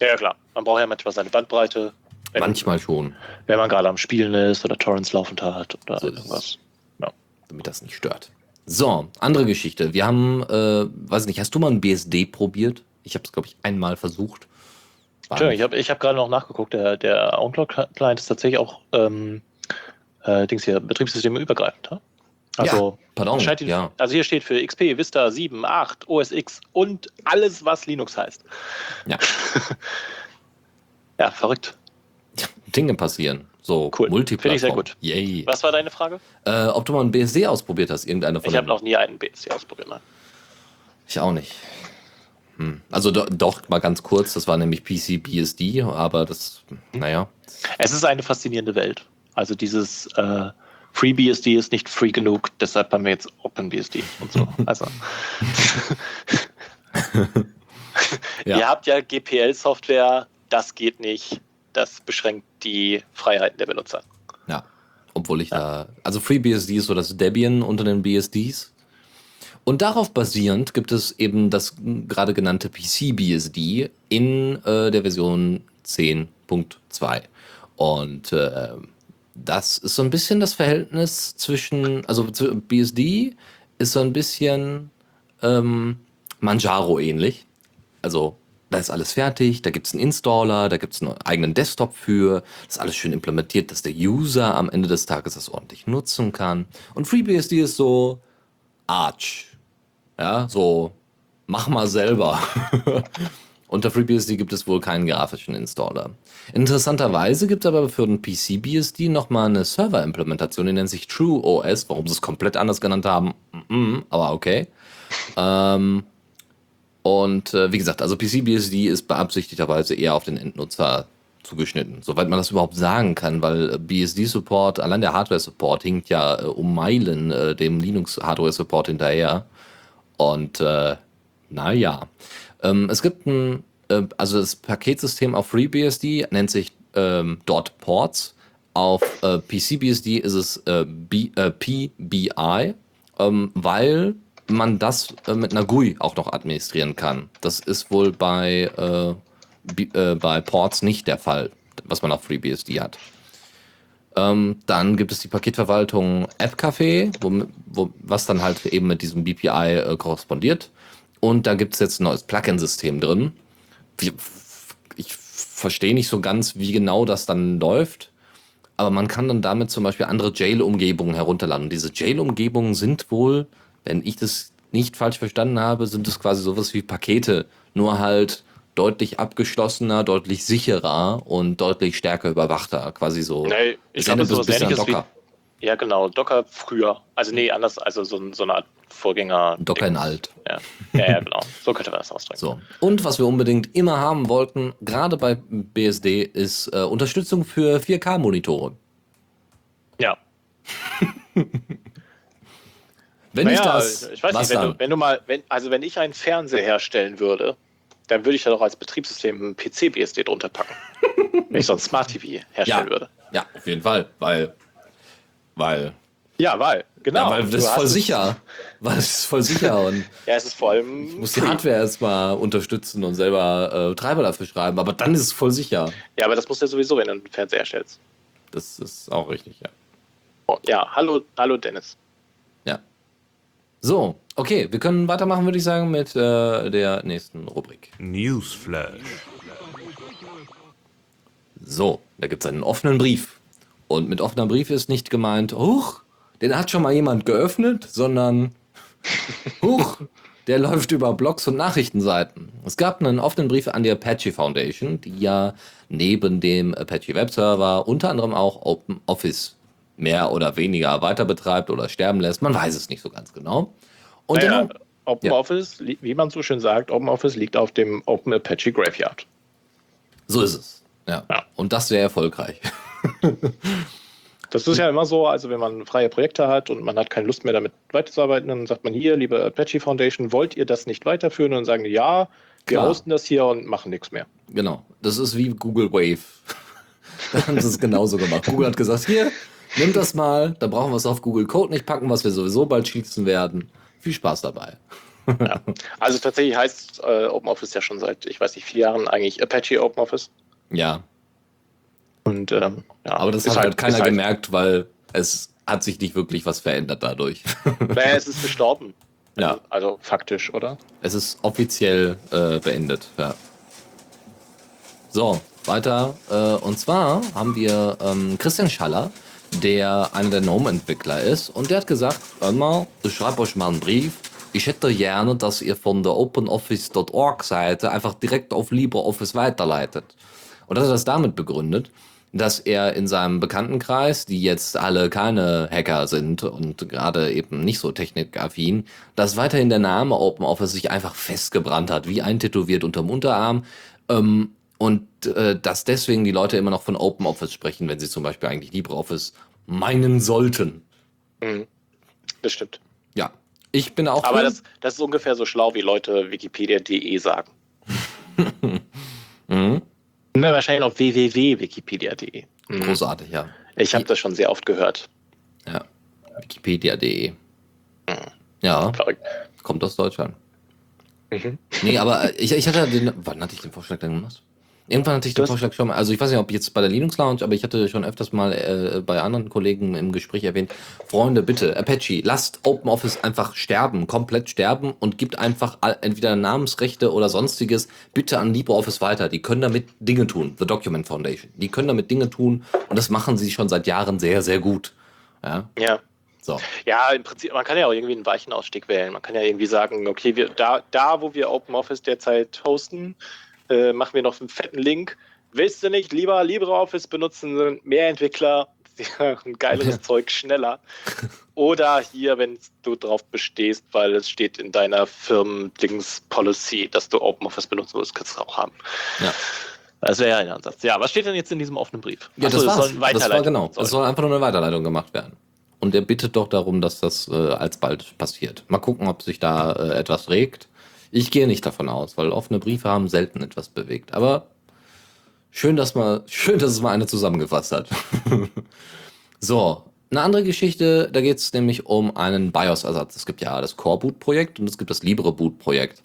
Ja, ja, klar. Man braucht ja manchmal seine Bandbreite. Wenn, manchmal schon. Wenn man gerade am Spielen ist oder Torrents laufend hat oder so irgendwas. Ja. Damit das nicht stört. So, andere Geschichte. Wir haben, äh, weiß nicht, hast du mal ein BSD probiert? Ich habe es, glaube ich, einmal versucht. Entschuldigung, ich habe ich hab gerade noch nachgeguckt. Der, der OwnCloud-Client ist tatsächlich auch ähm, äh, Dings hier, Betriebssysteme übergreifend. Also, ja, pardon, die, ja. also hier steht für XP, Vista 7, 8, OS X und alles, was Linux heißt. Ja. <laughs> ja, verrückt. Dinge passieren. So cool. Multiplattform. Finde ich sehr gut. Yay. Was war deine Frage? Äh, ob du mal ein BSD ausprobiert hast, irgendeine von Ich habe noch nie einen BSD ausprobiert, nein. Ich auch nicht. Hm. Also do, doch, mal ganz kurz, das war nämlich PC BSD, aber das, naja. Es ist eine faszinierende Welt. Also dieses äh, FreeBSD ist nicht free genug, deshalb haben wir jetzt OpenBSD und so. <laughs> Also. <laughs> ja. Ihr habt ja GPL-Software, das geht nicht. Das beschränkt die Freiheiten der Benutzer. Ja, obwohl ich ja. da. Also FreeBSD ist so das Debian unter den BSDs. Und darauf basierend gibt es eben das gerade genannte PCBSD in äh, der Version 10.2. Und äh, das ist so ein bisschen das Verhältnis zwischen, also BSD ist so ein bisschen ähm, Manjaro ähnlich. Also da ist alles fertig, da gibt es einen Installer, da gibt es einen eigenen Desktop für, das ist alles schön implementiert, dass der User am Ende des Tages das ordentlich nutzen kann. Und FreeBSD ist so Arch. Ja, so mach mal selber. <laughs> Unter FreeBSD gibt es wohl keinen grafischen Installer. Interessanterweise gibt es aber für den PCBSD nochmal eine Server-Implementation, die nennt sich TrueOS, warum sie es komplett anders genannt haben, aber okay. ähm, und äh, wie gesagt, also PCBSD ist beabsichtigterweise eher auf den Endnutzer zugeschnitten, soweit man das überhaupt sagen kann, weil BSD-Support, allein der Hardware-Support hinkt ja äh, um Meilen äh, dem Linux-Hardware-Support hinterher. Und äh, naja. Ähm, es gibt ein, äh, also das Paketsystem auf FreeBSD nennt sich ähm, dort Ports. Auf äh, PCBSD ist es äh, B, äh, PBI, ähm, weil man das äh, mit einer GUI auch noch administrieren kann. Das ist wohl bei, äh, B, bei Ports nicht der Fall, was man auf FreeBSD hat. Ähm, dann gibt es die Paketverwaltung AppCafe, wo, wo, was dann halt eben mit diesem BPI äh, korrespondiert. Und da gibt es jetzt ein neues Plugin-System drin. Ich, verstehe nicht so ganz, wie genau das dann läuft. Aber man kann dann damit zum Beispiel andere Jail-Umgebungen herunterladen. diese Jail-Umgebungen sind wohl, wenn ich das nicht falsch verstanden habe, sind es quasi sowas wie Pakete, nur halt deutlich abgeschlossener, deutlich sicherer und deutlich stärker überwachter, quasi so. Nee, ich glaube, so was ähnliches. Wie, ja, genau, Docker früher. Also nee, anders, also so, so eine Art Vorgänger. Docker in alt. Ja. ja, ja, genau. So könnte man das ausdrücken. So. Und was wir unbedingt immer haben wollten, gerade bei BSD, ist äh, Unterstützung für 4K-Monitore. Ja. <laughs> wenn naja, ich das. Ich weiß nicht, wenn du, wenn du, mal, wenn, also wenn ich einen Fernseher herstellen würde, dann würde ich da doch als Betriebssystem ein PC-BSD drunter packen. <laughs> wenn ich so ein Smart TV herstellen ja. würde. Ja, auf jeden Fall, weil. Weil. Ja, weil, genau. Ja, weil das ist voll sicher. Weil es ist voll sicher und. <laughs> ja, es ist vor allem. Ich muss die Hardware erstmal unterstützen und selber äh, Treiber dafür schreiben, aber dann ist es voll sicher. Ja, aber das musst du ja sowieso, wenn du einen Fernseher erstellst. Das ist auch richtig, ja. Oh, ja, hallo, hallo Dennis. Ja. So, okay, wir können weitermachen, würde ich sagen, mit äh, der nächsten Rubrik. Newsflash. So, da gibt es einen offenen Brief. Und mit offener Brief ist nicht gemeint, huch, den hat schon mal jemand geöffnet, sondern huch, der läuft über Blogs und Nachrichtenseiten. Es gab einen offenen Brief an die Apache Foundation, die ja neben dem Apache Webserver unter anderem auch OpenOffice mehr oder weniger weiter betreibt oder sterben lässt. Man weiß es nicht so ganz genau. Und naja, OpenOffice, ja. wie man so schön sagt, OpenOffice liegt auf dem Open Apache Graveyard. So ist es. Ja. ja. Und das sehr erfolgreich. Das ist ja immer so, also wenn man freie Projekte hat und man hat keine Lust mehr damit weiterzuarbeiten, dann sagt man hier, liebe Apache Foundation, wollt ihr das nicht weiterführen? Und dann sagen die, ja, wir Klar. hosten das hier und machen nichts mehr. Genau. Das ist wie Google Wave. <laughs> da haben sie es genauso gemacht. Google hat gesagt, hier, nimm das mal, da brauchen wir es auf Google Code nicht packen, was wir sowieso bald schließen werden. Viel Spaß dabei. ja. Also tatsächlich heißt äh, OpenOffice ja schon seit, ich weiß nicht, vier Jahren eigentlich Apache OpenOffice. Ja, und, ähm, ja, Aber das hat halt, halt keiner halt gemerkt, weil es hat sich nicht wirklich was verändert dadurch. <laughs> Naja, es ist gestorben. Ja. Also faktisch, oder? Es ist offiziell äh, beendet, ja. So, weiter. Äh, und zwar haben wir ähm, Christian Schaller, der einer der GNOME-Entwickler ist. Und der hat gesagt, mal, ich schreibe euch mal einen Brief. Ich hätte gerne, dass ihr von der OpenOffice.org-Seite einfach direkt auf LibreOffice weiterleitet. Und das hat das damit begründet, dass er in seinem Bekanntenkreis, die jetzt alle keine Hacker sind und gerade eben nicht so technikaffin, dass weiterhin der Name OpenOffice sich einfach festgebrannt hat, wie eintätowiert unterm Unterarm. Ähm, und äh, dass deswegen die Leute immer noch von OpenOffice sprechen, wenn sie zum Beispiel eigentlich LibreOffice meinen sollten. Mhm. Das stimmt. Ja, ich bin auch. Aber das, das ist ungefähr so schlau, wie Leute Wikipedia.de sagen. <laughs> mhm. Na, wahrscheinlich auf www.wikipedia.de. Mhm. Großartig, ja. Ich habe das schon sehr oft gehört. Ja. Wikipedia.de. Mhm. Ja. Verrückt. Kommt aus Deutschland. Mhm. Nee, aber ich, ich hatte den. Wann hatte ich den Vorschlag denn gemacht? Irgendwann hatte ich den Vorschlag schon mal, also ich weiß nicht, ob jetzt bei der Linux Lounge, aber ich hatte schon öfters mal äh, bei anderen Kollegen im Gespräch erwähnt, Freunde, bitte, Apache, lasst OpenOffice einfach sterben, komplett sterben und gibt einfach entweder Namensrechte oder sonstiges bitte an LibreOffice weiter. Die können damit Dinge tun, The Document Foundation. Die können damit Dinge tun und das machen sie schon seit Jahren sehr, sehr gut. Ja. Ja. So. Ja, im Prinzip, man kann ja auch irgendwie einen weichen Ausstieg wählen. Man kann ja irgendwie sagen, okay, wir, da, da, wo wir OpenOffice derzeit hosten, äh, machen wir noch einen fetten Link. Willst du nicht lieber LibreOffice benutzen, mehr Entwickler, <laughs> ein geileres Zeug schneller? Oder hier, wenn du drauf bestehst, weil es steht in deiner Firmen-Dings-Policy, dass du OpenOffice benutzen willst, kannst du auch haben. Ja. Das wäre ja ein Ansatz. Ja, was steht denn jetzt in diesem offenen Brief? Ja, Achso, das, war's. das war genau. Es soll einfach nur eine Weiterleitung gemacht werden. Und er bittet doch darum, dass das äh, alsbald passiert. Mal gucken, ob sich da äh, etwas regt. Ich gehe nicht davon aus, weil offene Briefe haben selten etwas bewegt. Aber schön, dass mal, <laughs> schön, dass es mal eine zusammengefasst hat. <laughs> so, eine andere Geschichte, da geht es nämlich um einen BIOS-Ersatz. Es gibt ja das Core-Boot-Projekt und es gibt das LibreBoot-Projekt.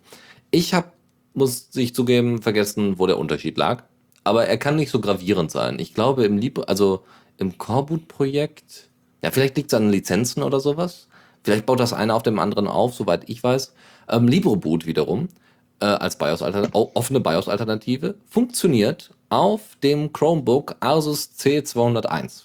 Ich habe, muss ich zugeben, vergessen, wo der Unterschied lag. Aber er kann nicht so gravierend sein. Ich glaube, im Libre, also im Core-Boot-Projekt, ja, vielleicht liegt es an Lizenzen oder sowas. Vielleicht baut das eine auf dem anderen auf, soweit ich weiß. Ähm, LibreBoot wiederum äh, als BIOS offene BIOS-Alternative funktioniert auf dem Chromebook Asus C201.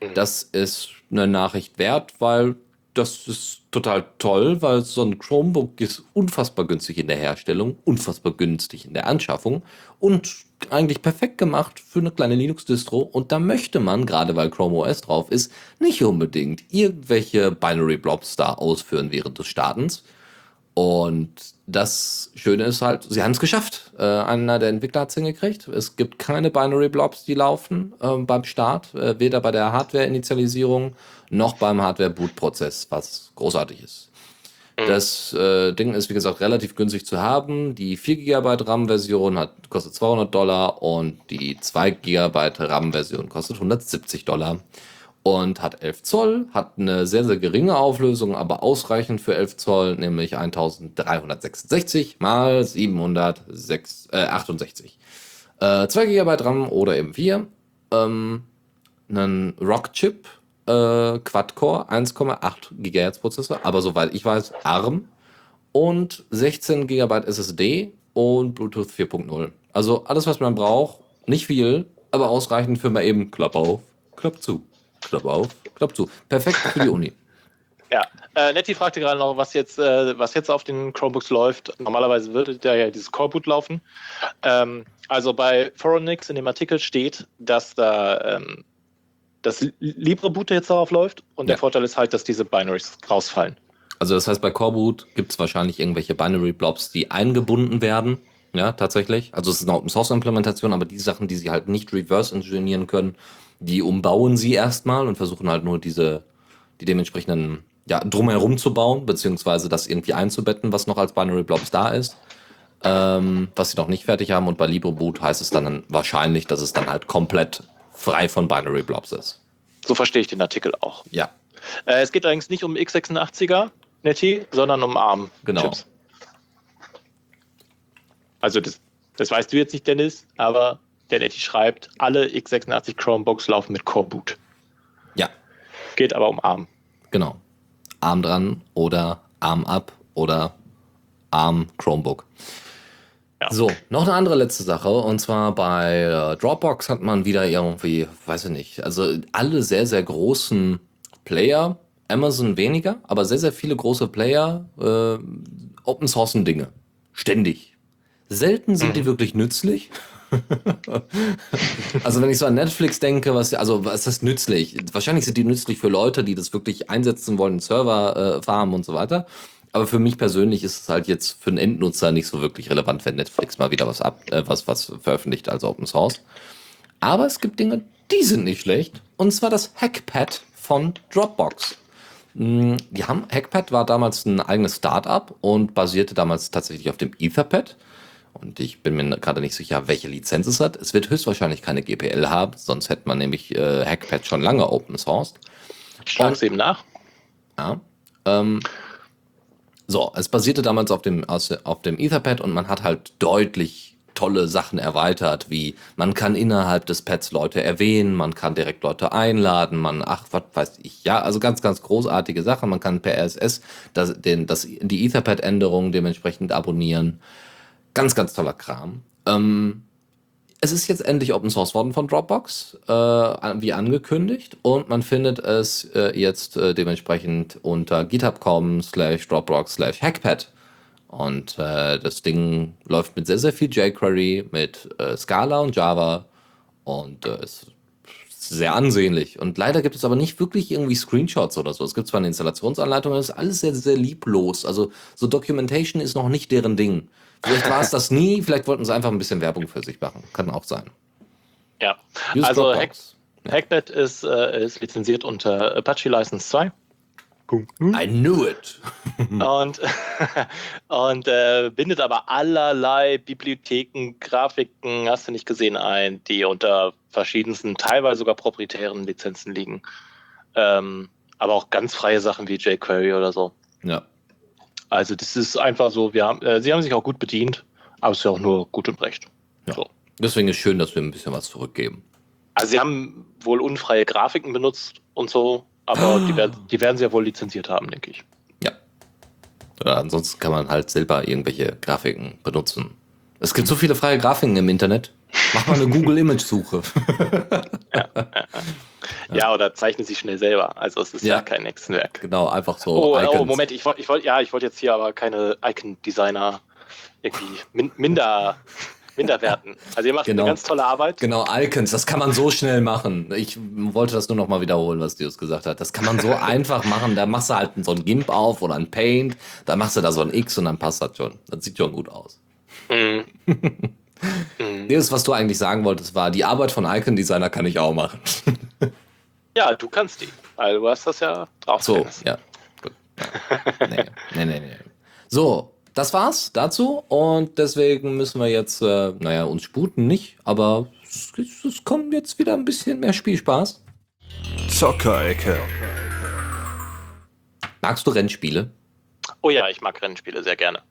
Mhm. Das ist eine Nachricht wert, weil das ist total toll, weil so ein Chromebook ist unfassbar günstig in der Herstellung, unfassbar günstig in der Anschaffung und eigentlich perfekt gemacht für eine kleine Linux-Distro. Und da möchte man, gerade weil Chrome OS drauf ist, nicht unbedingt irgendwelche Binary Blobs da ausführen während des Startens, und das Schöne ist halt, sie haben es geschafft. Äh, einer der Entwickler hat es hingekriegt. Es gibt keine Binary Blobs, die laufen äh, beim Start, äh, weder bei der Hardware-Initialisierung noch beim Hardware-Boot-Prozess, was großartig ist. Mhm. Das äh, Ding ist, wie gesagt, relativ günstig zu haben. Die 4 GB RAM-Version kostet 200 Dollar und die 2 GB RAM-Version kostet 170 Dollar und hat 11 Zoll, hat eine sehr, sehr geringe Auflösung, aber ausreichend für 11 Zoll, nämlich 1366 mal 768. Äh, 2 GB RAM oder eben 4. Ähm, einen Rock-Chip äh, Quad-Core, 1,8 GHz Prozessor, aber soweit ich weiß, ARM und 16 GB SSD und Bluetooth 4.0. Also alles, was man braucht, nicht viel, aber ausreichend für mal eben Klapp auf, Klapp zu, Klapp auf, Klapp zu. Perfekt für die Uni. <laughs> Ja, äh, Nettie fragte gerade noch, was jetzt, äh, was jetzt auf den Chromebooks läuft. Normalerweise würde da ja dieses Core-Boot laufen. Ähm, also bei Foronix in dem Artikel steht, dass da ähm, das LibreBoot jetzt darauf läuft und ja. der Vorteil ist halt, dass diese Binaries rausfallen. Also das heißt, bei Coreboot gibt es wahrscheinlich irgendwelche Binary-Blobs, die eingebunden werden. Ja, tatsächlich. Also es ist eine Open-Source-Implementation, aber die Sachen, die sie halt nicht reverse-engineeren können, die umbauen sie erstmal und versuchen halt nur diese, die dementsprechenden, ja, drumherum zu bauen, beziehungsweise das irgendwie einzubetten, was noch als Binary-Blobs da ist. Ähm, was sie noch nicht fertig haben. Und bei LibreBoot heißt es dann wahrscheinlich, dass es dann halt komplett frei von Binary Blobs ist. So verstehe ich den Artikel auch. Ja. Äh, es geht allerdings nicht um x86er Netty, sondern um ARM. Genau. Chips. Also das, das weißt du jetzt nicht, Dennis, aber der Netty schreibt, alle x86 Chromebooks laufen mit Core Boot. Ja. Geht aber um ARM. Genau. ARM dran oder ARM ab oder ARM Chromebook. Ja. So, noch eine andere letzte Sache. Und zwar bei äh, Dropbox hat man wieder irgendwie, weiß ich nicht, also alle sehr, sehr großen Player, Amazon weniger, aber sehr, sehr viele große Player äh, Open Sourcen Dinge. Ständig. Selten sind mhm. die wirklich nützlich. <laughs> also wenn ich so an Netflix denke, was also was ist nützlich? Wahrscheinlich sind die nützlich für Leute, die das wirklich einsetzen wollen, Server äh, farmen und so weiter. Aber für mich persönlich ist es halt jetzt für einen Endnutzer nicht so wirklich relevant, wenn Netflix mal wieder was ab, äh, was, was veröffentlicht als Open Source. Aber es gibt Dinge, die sind nicht schlecht. Und zwar das Hackpad von Dropbox. Hm, die haben, Hackpad war damals ein eigenes Startup und basierte damals tatsächlich auf dem Etherpad. Und ich bin mir gerade nicht sicher, welche Lizenz es hat. Es wird höchstwahrscheinlich keine GPL haben, sonst hätte man nämlich äh, Hackpad schon lange open sourced. Ich schlage es eben nach. Ja. Ähm, so, es basierte damals auf dem, auf dem Etherpad und man hat halt deutlich tolle Sachen erweitert, wie man kann innerhalb des Pads Leute erwähnen, man kann direkt Leute einladen, man, ach, was weiß ich, ja, also ganz, ganz großartige Sachen. Man kann per RSS das, den, das, die Etherpad-Änderungen dementsprechend abonnieren. Ganz, ganz toller Kram. Ähm, es ist jetzt endlich Open Source worden von Dropbox, äh, wie angekündigt, und man findet es äh, jetzt äh, dementsprechend unter github.com slash Dropbox slash Hackpad. Und äh, das Ding läuft mit sehr, sehr viel jQuery, mit äh, Scala und Java und äh, ist sehr ansehnlich. Und leider gibt es aber nicht wirklich irgendwie Screenshots oder so. Es gibt zwar eine Installationsanleitung, aber es ist alles sehr, sehr lieblos. Also so Documentation ist noch nicht deren Ding. Vielleicht war es das nie, vielleicht wollten sie einfach ein bisschen Werbung für sich machen. Kann auch sein. Ja, Use also Hack, Hacknet ist, äh, ist lizenziert unter Apache License 2. I knew it. <laughs> und <laughs> und äh, bindet aber allerlei Bibliotheken, Grafiken, hast du nicht gesehen, ein, die unter verschiedensten, teilweise sogar proprietären Lizenzen liegen. Ähm, aber auch ganz freie Sachen wie jQuery oder so. Ja. Also das ist einfach so, wir haben, äh, sie haben sich auch gut bedient, aber es ist ja auch nur gut und recht. Ja. So. Deswegen ist schön, dass wir ein bisschen was zurückgeben. Also sie haben wohl unfreie Grafiken benutzt und so, aber die, werden, die werden sie ja wohl lizenziert haben, denke ich. Ja. Oder ansonsten kann man halt selber irgendwelche Grafiken benutzen. Es gibt so viele freie Grafiken im Internet. Mach mal eine <laughs> Google-Image-Suche. ja, ja, ja, oder zeichne sie schnell selber. Also es ist ja, ja kein Hexenwerk. Genau, einfach so. Oh, oh Moment, ich wollte ich wollt, ja, ich wollte jetzt hier aber keine Icon-Designer irgendwie min minder <laughs> Minderwerten. Also ihr macht genau. eine ganz tolle Arbeit. Genau, Icons, das kann man so schnell machen. Ich wollte das nur noch mal wiederholen, was Dios gesagt hat. Das kann man so <laughs> einfach machen. Da machst du halt so ein GIMP auf oder ein Paint, da machst du da so ein X und dann passt das schon. Das sieht schon gut aus. Mhm. <laughs> mhm. Das, was du eigentlich sagen wolltest, war, die Arbeit von Icon-Designer kann ich auch machen. Ja, du kannst die. Also du hast das ja drauf. So, ja. Gut. Nee, nee, nee, nee. So, das war's dazu. Und deswegen müssen wir jetzt, äh, naja, uns sputen nicht, aber es, es kommt jetzt wieder ein bisschen mehr Spielspaß. Zockerecke. Magst du Rennspiele? Oh ja, ich mag Rennspiele sehr gerne.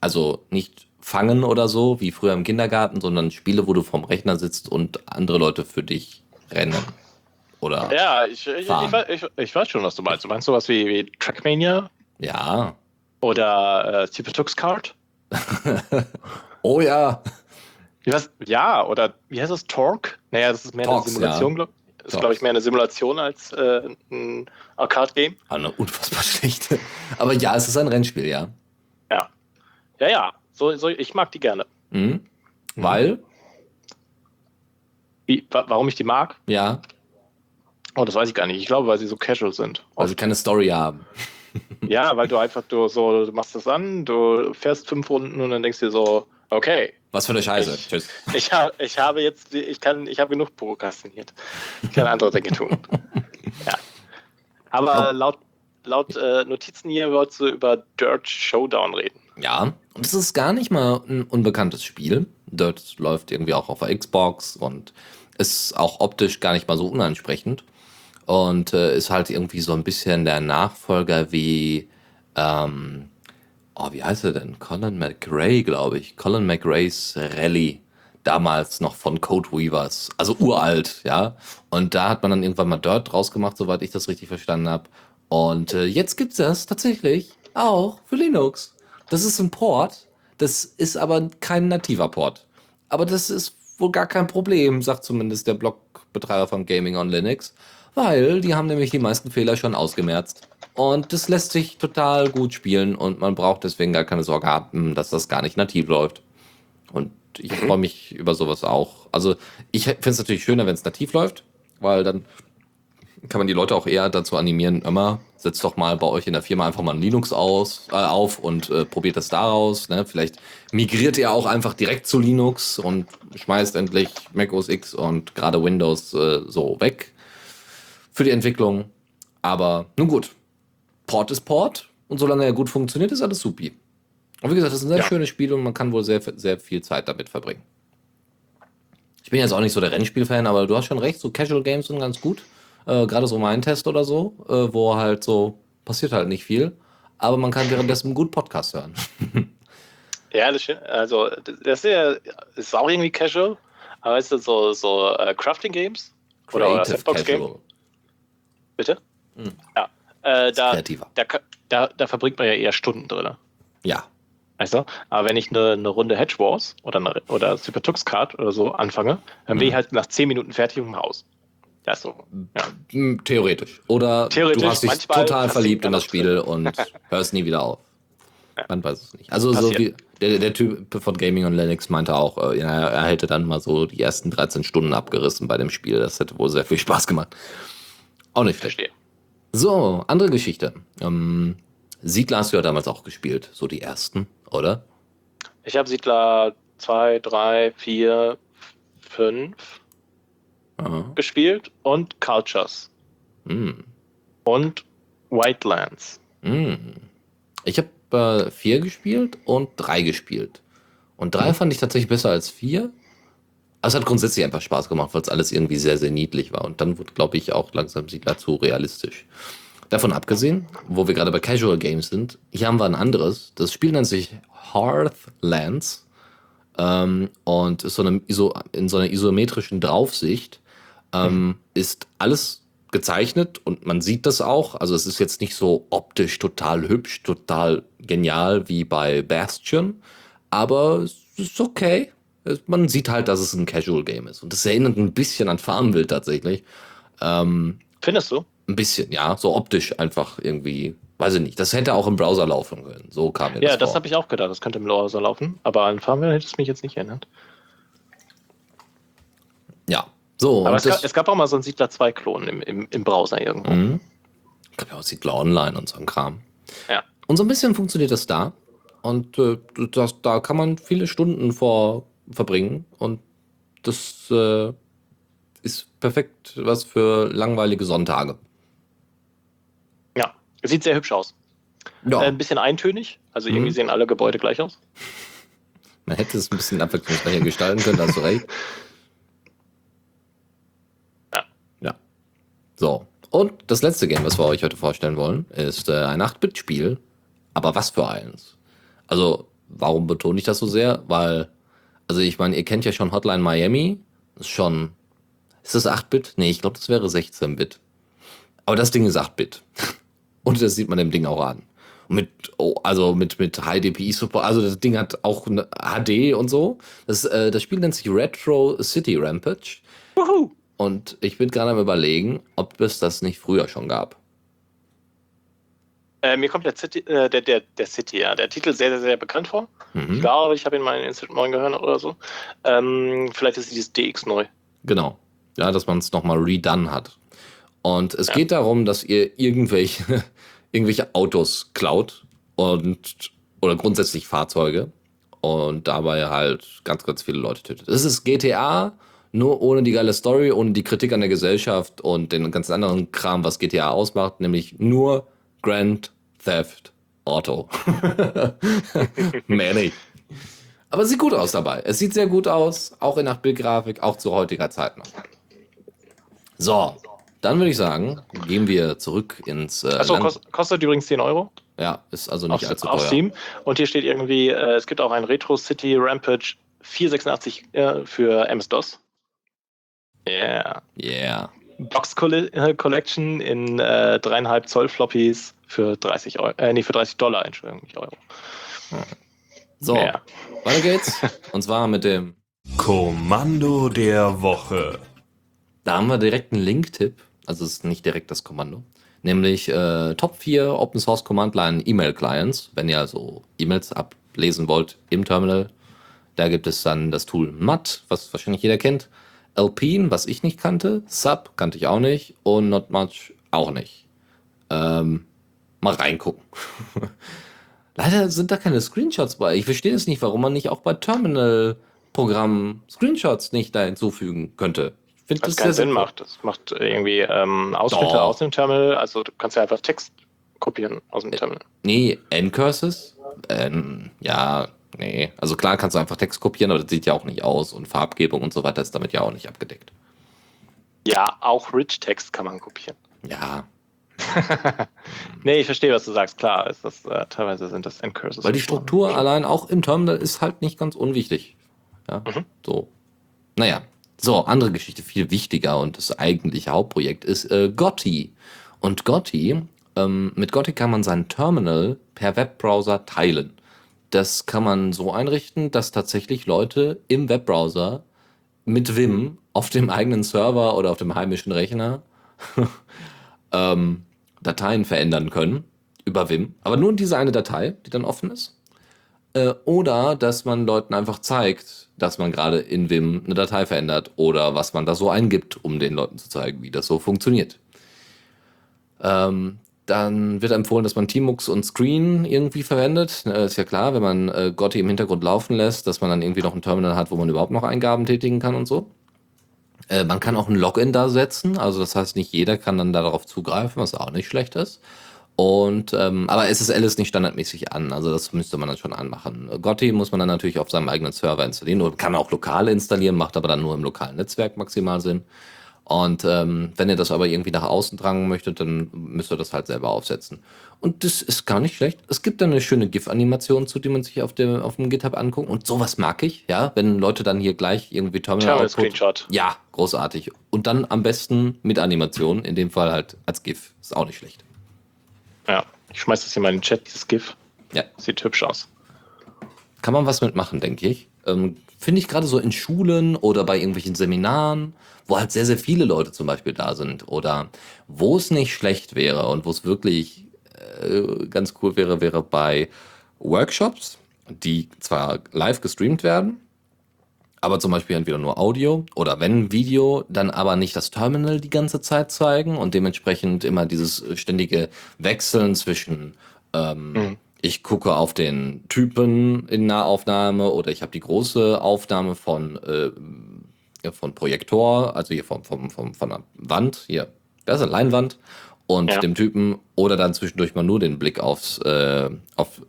Also nicht fangen oder so, wie früher im Kindergarten, sondern Spiele, wo du vorm Rechner sitzt und andere Leute für dich rennen. Oder Ja, ich, ich, ich, weiß- ich, weiß schon, was du meinst. Du meinst sowas wie, wie Trackmania ja. oder äh, Super Tux Kart? <laughs> Oh ja. Was? Ja, oder wie heißt das? Torque? Naja, das ist mehr Torx, eine Simulation, ja. glaube ich. Das ist, glaube ich, mehr eine Simulation als äh, ein Arcade-Game. Eine unfassbar <laughs> schlechte. Aber ja, es ist ein Rennspiel, ja. Ja. Ja, ja. So, so, ich mag die gerne. Mhm. Weil, Wie, wa warum ich die mag? ja, Oh, das weiß ich gar nicht. Ich glaube, weil sie so casual sind. weil sie keine Story haben. Ja, weil du einfach du so, du machst das an, du fährst fünf Runden und dann denkst du dir so, okay, Was für eine Scheiße. Ich- Tschüss. ich, ha ich habe jetzt, ich kann, ich habe genug prokrastiniert. Ich kann andere Dinge tun. <laughs> Ja. Aber laut, laut äh, Notizen hier wolltest du über Dirt Showdown reden. Ja, und es ist gar nicht mal ein unbekanntes Spiel. Dirt läuft irgendwie auch auf der Xbox und ist auch optisch gar nicht mal so unansprechend. Und äh, ist halt irgendwie so ein bisschen der Nachfolger wie, ähm, oh, wie heißt er denn? Colin McRae, glaube ich. Colin McRae's Rally. Damals noch von Code Weavers. Also uralt, ja. Und da hat man dann irgendwann mal Dirt draus gemacht, soweit ich das richtig verstanden habe. Und äh, jetzt gibt's das tatsächlich auch für Linux. Das ist ein Port. Das ist aber kein nativer Port. Aber das ist wohl gar kein Problem, sagt zumindest der Blogbetreiber von Gaming on Linux. Weil die haben nämlich die meisten Fehler schon ausgemerzt. Und das lässt sich total gut spielen und man braucht deswegen gar keine Sorge haben, dass das gar nicht nativ läuft. Und ich freue mich über sowas auch. Also ich finde es natürlich schöner, wenn es nativ läuft, weil dann kann man die Leute auch eher dazu animieren, immer, setzt doch mal bei euch in der Firma einfach mal ein Linux aus, äh, auf und äh, probiert das daraus. Ne? Vielleicht migriert ihr auch einfach direkt zu Linux und schmeißt endlich Mac OS X und gerade Windows äh, so weg für die Entwicklung. Aber nun gut, Port ist Port und solange er gut funktioniert, ist alles supi. Und wie gesagt, das ist ein sehr Ja. schönes Spiel und man kann wohl sehr, sehr viel Zeit damit verbringen. Ich bin jetzt auch nicht so der Rennspiel-Fan, aber du hast schon recht, so Casual Games sind ganz gut. Äh, Gerade so mein Test oder so, äh, wo halt so passiert halt nicht viel. Aber man kann währenddessen gut Podcast hören. <laughs> Ja, das, also das ist, ja, ist auch irgendwie casual, aber ist das so, so äh, Crafting Games? Oder, oder Sandbox Game? Bitte? Hm. Ja. Äh, da, Kreativer. da, da, da verbringt man ja eher Stunden drin. Ja. Weißt du? Aber wenn ich eine, eine Runde Hedge Wars oder, eine, oder Super Tux Card oder so anfange, dann bin ich halt nach 10 Minuten fertig und im Haus. Das so. Ja. Hm, Theoretisch. Oder Theoretisch, du hast dich total verliebt in das Spiel und <laughs> hörst nie wieder auf. Man weiß es nicht. Also so Passiert. wie der, der Typ von Gaming und Linux meinte auch, äh, ja, er hätte dann mal so die ersten 13 Stunden abgerissen bei dem Spiel. Das hätte wohl sehr viel Spaß gemacht. Auch nicht schlecht. Verstehe. So, andere Geschichte. Ähm, Siedler hast du ja damals auch gespielt, so die ersten, oder? Ich habe Siedler 2, 3, 4, 5 Aha. gespielt und Cultures Hm. und Whitelands. Hm. Ich habe äh, vier gespielt und drei gespielt. Und drei fand ich tatsächlich besser als vier. Es hat grundsätzlich einfach Spaß gemacht, weil es alles irgendwie sehr, sehr niedlich war. Und dann wurde, glaube ich, auch langsam Siedler zu realistisch. Davon abgesehen, wo wir gerade bei Casual Games sind, hier haben wir ein anderes. Das Spiel nennt sich Hearthlands ähm, und ist so eine Iso in so einer isometrischen Draufsicht. Ähm, Ist alles gezeichnet und man sieht das auch. Also es ist jetzt nicht so optisch total hübsch, total genial wie bei Bastion, aber es ist okay. Man sieht halt, dass es ein Casual Game ist. Und das erinnert ein bisschen an Farmville tatsächlich. Ähm, Findest du? ein bisschen, ja, so optisch einfach irgendwie, weiß ich nicht. Das hätte auch im Browser laufen können. So kam mir Ja, das das vor. habe ich auch gedacht. Das könnte im Browser laufen. Aber an Farmville hätte es mich jetzt nicht erinnert. Ja, so. Aber es, das- gab, es gab auch mal so einen Siedler 2-Klon im, im, im Browser irgendwo. Mhm. Ich glaube, ja, auch Siedler Online und so ein Kram. Ja. Und so ein bisschen funktioniert das da. Und äh, das, da kann man viele Stunden vor verbringen. Und das äh, ist perfekt was für langweilige Sonntage. Ja. Sieht sehr hübsch aus. Ja, Äh, ein bisschen eintönig. Also irgendwie Mhm. sehen alle Gebäude gleich aus. <laughs> man hätte es ein bisschen abwechslungsreicher gestalten können, hast du recht. Ja. Ja. So. Und das letzte Game, was wir euch heute vorstellen wollen, ist äh, ein 8-Bit-Spiel. Aber was für eins? Also, warum betone ich das so sehr? Weil, also ich meine, ihr kennt ja schon Hotline Miami. Das ist schon Ist das 8-Bit? Nee, ich glaube, das wäre 16-Bit. Aber das Ding ist 8-Bit. <laughs> Und das sieht man dem Ding auch an. Mit, oh, also mit, mit High DPI Support. Also das Ding hat auch eine HD und so. Das, äh, das Spiel nennt sich Retro City Rampage. Wuhu. Und ich bin gerade am überlegen, ob es das nicht früher schon gab. Äh, mir kommt der City, äh, der, der, der City, ja, der Titel sehr, sehr, sehr bekannt vor. Ich Mhm. glaube, ich habe ihn mal in Instant 9 gehört oder so. Ähm, vielleicht ist dieses DX neu. Genau. Ja, dass man es nochmal redone hat. Und es Ja. geht darum, dass ihr irgendwelche, <laughs> irgendwelche Autos klaut und oder grundsätzlich Fahrzeuge und dabei halt ganz, ganz viele Leute tötet. Es ist GTA, nur ohne die geile Story, ohne die Kritik an der Gesellschaft und den ganzen anderen Kram, was GTA ausmacht, nämlich nur Grand Theft Auto. <laughs> Nicht. Aber es sieht gut aus dabei. Es sieht sehr gut aus, auch in 8-Bild-Grafik, auch zu heutiger Zeit noch. So, dann würde ich sagen, gehen wir zurück ins äh, Achso, Land- kost, kostet übrigens 10 Euro Ja, ist also nicht auf, allzu auf teuer. Steam. Und hier steht irgendwie, äh, es gibt auch ein Retro City Rampage 486 äh, für MS-DOS. Yeah. Yeah. Box äh, Collection in äh, 3,5 Zoll Floppies für 30 Euro. Äh, nee, für 30 Dollar, Entschuldigung, nicht Euro. So, Ja. weiter geht's. <laughs> Und zwar mit dem, Kommando der Woche. da haben wir direkt einen Link-Tipp. Also es ist nicht direkt das Kommando. Nämlich äh, Top 4 Open Source Command Line E-Mail Clients. Wenn ihr also E-Mails ablesen wollt im Terminal, da gibt es dann das Tool MAT, was wahrscheinlich jeder kennt. Alpine, was ich nicht kannte. Sub kannte ich auch nicht. Und Not Much auch nicht. Ähm, mal reingucken. <laughs> Leider sind da keine Screenshots bei. Ich verstehe es nicht, warum man nicht auch bei Terminal-Programmen Screenshots nicht da hinzufügen könnte. Ich finde das keinen Sinn sinnvoll. macht. Das macht irgendwie ähm, Ausschnitte Doch. aus dem Terminal. Also du kannst ja einfach Text kopieren aus dem Terminal. Nee, N-Curses? Ähm, ja, nee. Also klar kannst du einfach Text kopieren, aber das sieht ja auch nicht aus und Farbgebung und so weiter ist damit ja auch nicht abgedeckt. Ja, auch Rich Text kann man kopieren. Ja, <laughs> Nee, ich verstehe, was du sagst. Klar, ist das, äh, teilweise sind das Endcurses. weil die Struktur allein auch im Terminal ist halt nicht ganz unwichtig. Ja, Mhm. so. Naja, so, andere Geschichte, viel wichtiger und das eigentliche Hauptprojekt ist äh, Gotti. Und Gotti, ähm, mit Gotti kann man sein Terminal per Webbrowser teilen. Das kann man so einrichten, dass tatsächlich Leute im Webbrowser mit Vim auf dem eigenen Server oder auf dem heimischen Rechner <laughs> ähm, Dateien verändern können über Vim. Aber nur diese eine Datei, die dann offen ist. Äh, oder dass man Leuten einfach zeigt, dass man gerade in Vim eine Datei verändert oder was man da so eingibt, um den Leuten zu zeigen, wie das so funktioniert. Ähm, dann wird empfohlen, dass man Tmux und Screen irgendwie verwendet. Ist ja klar, wenn man äh, Gotti im Hintergrund laufen lässt, dass man dann irgendwie noch ein Terminal hat, wo man überhaupt noch Eingaben tätigen kann und so. Äh, man kann auch ein Login da setzen, also das heißt, nicht jeder kann dann darauf zugreifen, was auch nicht schlecht ist. Und ähm, aber SSL ist nicht standardmäßig an, also das müsste man dann schon anmachen. Gotti muss man dann natürlich auf seinem eigenen Server installieren oder kann auch lokal installieren, macht aber dann nur im lokalen Netzwerk maximal Sinn. Und ähm, wenn ihr das aber irgendwie nach außen drangen möchtet, dann müsst ihr das halt selber aufsetzen. Und das ist gar nicht schlecht. Es gibt da eine schöne GIF-Animation zu, die man sich auf dem, auf dem GitHub anguckt. Und sowas mag ich, ja, wenn Leute dann hier gleich irgendwie Terminal, Output- Terminal-Screenshot. Ja, großartig. Und dann am besten mit Animation, in dem Fall halt als GIF. Ist auch nicht schlecht. Ja, ich schmeiß das hier mal in den Chat, dieses GIF. Ja. Sieht hübsch aus. Kann man was mitmachen, denke ich. Ähm, Finde ich gerade so in Schulen oder bei irgendwelchen Seminaren, wo halt sehr, sehr viele Leute zum Beispiel da sind oder wo es nicht schlecht wäre und wo es wirklich äh, ganz cool wäre, wäre bei Workshops, die zwar live gestreamt werden, aber zum Beispiel entweder nur Audio oder wenn Video, dann aber nicht das Terminal die ganze Zeit zeigen und dementsprechend immer dieses ständige Wechseln zwischen ähm, Mhm. Ich gucke auf den Typen in Nahaufnahme oder ich habe die große Aufnahme von, äh, von Projektor, also hier vom, vom, vom, von der Wand, hier, das ist eine Leinwand und Ja. dem Typen oder dann zwischendurch mal nur den Blick aufs, äh, auf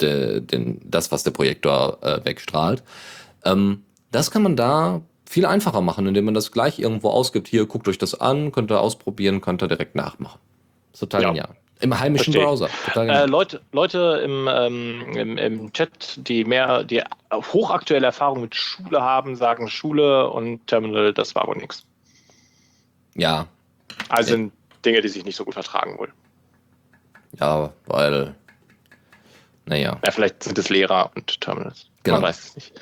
de, den, das, was der Projektor äh, wegstrahlt. Ähm, das kann man da viel einfacher machen, indem man das gleich irgendwo ausgibt. Hier, guckt euch das an, könnt ihr ausprobieren, könnt ihr direkt nachmachen. Ist total Ja. genial. Im heimischen Verstehe. Browser. Äh, genial. Leute, Leute im, ähm, im, im Chat, die mehr, die hochaktuelle Erfahrung mit Schule haben, sagen Schule und Terminal, das war wohl nichts. Ja, Also sind Dinge, die sich nicht so gut vertragen wohl. ja, weil, naja, Ja, vielleicht sind es Lehrer und Terminals. Genau. Man weiß es nicht.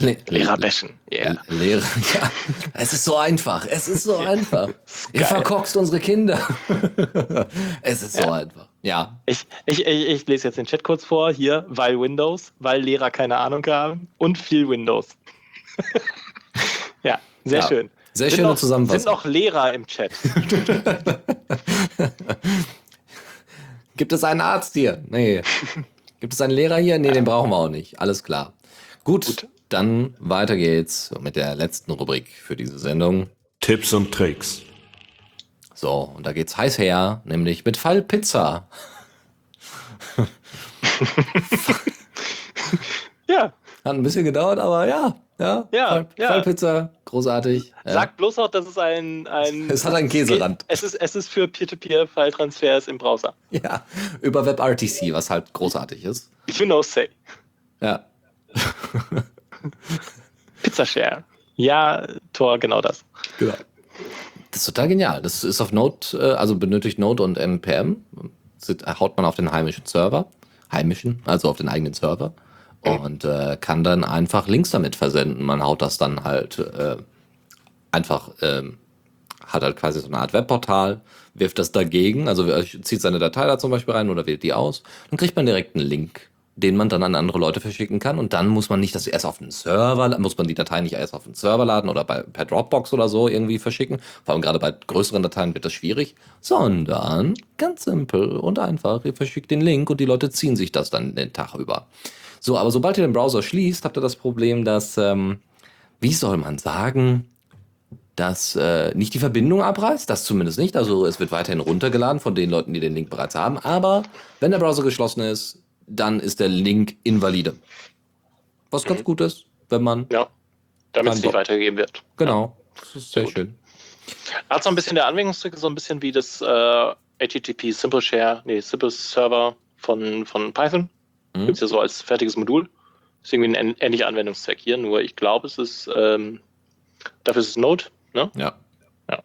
<laughs> Le Lehrer bashen. Yeah. Lehrer, <laughs> ja. Es ist so einfach. Es ist so einfach. Ihr geil. verkorkst unsere Kinder. <laughs> es ist so Ja. einfach. Ja. Ich, ich, ich, ich lese jetzt den Chat kurz vor. Hier, weil Windows, weil Lehrer keine Ahnung haben und viel Windows. ja, sehr Ja. schön. Sehr Sind schöne noch, Zusammenfassung. Sind noch Lehrer im Chat. Gibt es einen Arzt hier? Nee. Gibt es einen Lehrer hier? Nee, den brauchen wir auch nicht. Alles klar. Gut, Gut. dann weiter geht's mit der letzten Rubrik für diese Sendung. Tipps und Tricks. So, und da geht's heiß her, nämlich mit Fall Pizza. Ja, <laughs> <laughs> Hat ein bisschen gedauert, aber ja, ja. Ja, Fall, ja. Fallpizza, großartig. Ja. sag bloß auch, dass es ein. ein Es hat einen Käserand. Es ist, es ist für Peer-to-Peer-File-Transfers im Browser. <laughs> Ja, über WebRTC, was halt großartig ist. You know, say. Ja. <laughs> Pizzashare. Ja, Tor, genau das. Genau. Das ist total genial. Das ist auf Node, äh, also benötigt Node und NPM. Sit- Haut man auf den heimischen Server. Heimischen, also auf den eigenen Server. Und äh, kann dann einfach Links damit versenden. Man haut das dann halt äh, einfach, ähm, hat halt quasi so eine Art Webportal, wirft das dagegen, also äh, zieht seine Datei da zum Beispiel rein oder wählt die aus. Dann kriegt man direkt einen Link, den man dann an andere Leute verschicken kann. Und dann muss man nicht das erst auf den Server, muss man die Datei nicht erst auf den Server laden oder bei, per Dropbox oder so irgendwie verschicken. Vor allem gerade bei größeren Dateien wird das schwierig. Sondern ganz simpel und einfach. Ihr verschickt den Link und die Leute ziehen sich das dann den Tag über. So, aber sobald ihr den Browser schließt, habt ihr das Problem, dass, ähm, wie soll man sagen, dass äh, nicht die Verbindung abreißt, das zumindest nicht. Also es wird weiterhin runtergeladen von den Leuten, die den Link bereits haben. Aber wenn der Browser geschlossen ist, dann ist der Link invalide. Was ganz gut ist, wenn man Ja. Damit es nicht weitergegeben wird. genau, das ist sehr Gut. schön. Hat so ein bisschen der Anwendungszweck, so ein bisschen wie das äh, HTTP Simple Share, nee, Simple Server von, von Python. Mhm. Gibt es ja so als fertiges Modul. Ist irgendwie ein ähn- ähnlicher Anwendungszweck hier, nur ich glaube, es ist, ähm, dafür ist es Node, ne? Ja. Ja.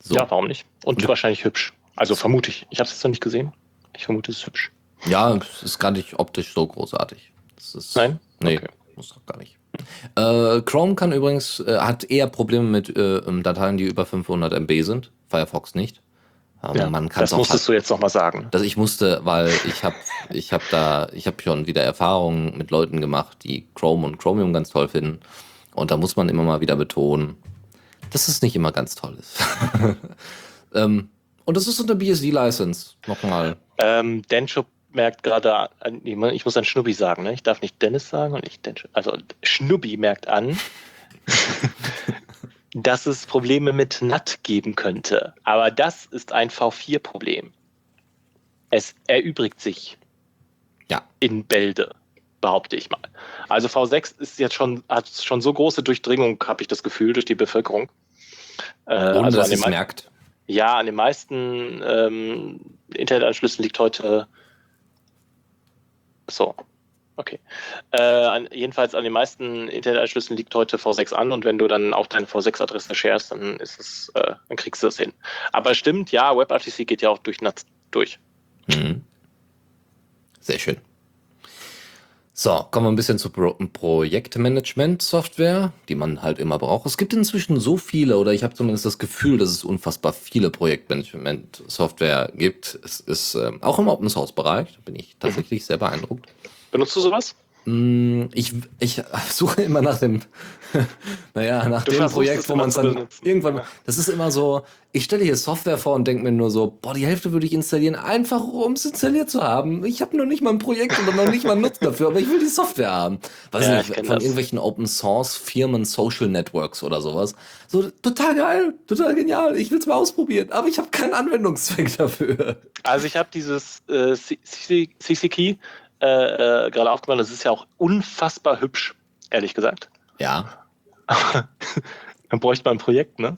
So. Ja, warum nicht? Und Und- wahrscheinlich hübsch. Also vermute ich. Ich habe es jetzt noch nicht gesehen. Ich vermute, es ist hübsch. Ja, es ist gar nicht optisch so großartig. Ist, Nein? Nee, Okay. muss doch gar nicht. Äh, Chrome kann übrigens, äh, hat eher Probleme mit äh, ähm, Dateien, die über 500 MB sind. Firefox nicht. Ja, man kann das musstest du jetzt nochmal sagen. dass ich musste, weil ich habe ich hab da, ich habe schon wieder Erfahrungen mit Leuten gemacht, die Chrome und Chromium ganz toll finden. Und da muss man immer mal wieder betonen, dass es nicht immer ganz toll ist. <laughs> ähm, und das ist unter BSD-License. Nochmal. Ähm, Dencho merkt gerade, an- ich muss an Schnubbi sagen, ne? Ich darf nicht Dennis sagen und nicht Dencho. Also Schnubbi merkt an, <laughs> dass es Probleme mit NAT geben könnte. Aber das ist ein V4-Problem. Es erübrigt sich Ja. in Bälde, behaupte ich mal. Also V6 ist jetzt schon, hat schon so große Durchdringung, habe ich das Gefühl, durch die Bevölkerung. Äh, Ohne also dass es merkt. ja, an den meisten ähm, Internetanschlüssen liegt heute. So, okay. Äh, an, jedenfalls an den meisten Internetanschlüssen liegt heute V6 an und wenn du dann auch deine V6-Adresse sharest, dann ist es, äh, dann kriegst du das hin. Aber stimmt, ja, WebRTC geht ja auch durch NAT durch. Mhm. Sehr schön. So, kommen wir ein bisschen zu Pro Projektmanagement-Software, die man halt immer braucht. Es gibt inzwischen so viele, oder ich habe zumindest das Gefühl, dass es unfassbar viele Projektmanagement-Software gibt. Es ist ähm, auch im Open-Source-Bereich, da bin ich tatsächlich sehr beeindruckt. Benutzt du sowas? Mm, Ich, ich <laughs> suche immer nach dem, <laughs> naja, nach Du dem Projekt, wo man es dann benutzen. irgendwann, Ja. das ist immer so, ich stelle hier Software vor und denke mir nur so, boah, die Hälfte würde ich installieren, einfach um es installiert zu haben. Ich habe noch nicht mal ein Projekt oder noch nicht mal einen Nutzen dafür, aber ich will die Software haben. Weiß Ja, nicht, von das. irgendwelchen Open Source Firmen, Social Networks oder sowas. So, total geil, total genial, ich will es mal ausprobieren, aber ich habe keinen Anwendungszweck <laughs> dafür. Also ich habe dieses äh, CC-Key äh, äh, gerade aufgemacht. Das ist ja auch unfassbar hübsch, ehrlich gesagt. Ja. <laughs> Dann bräuchte man ein Projekt, ne?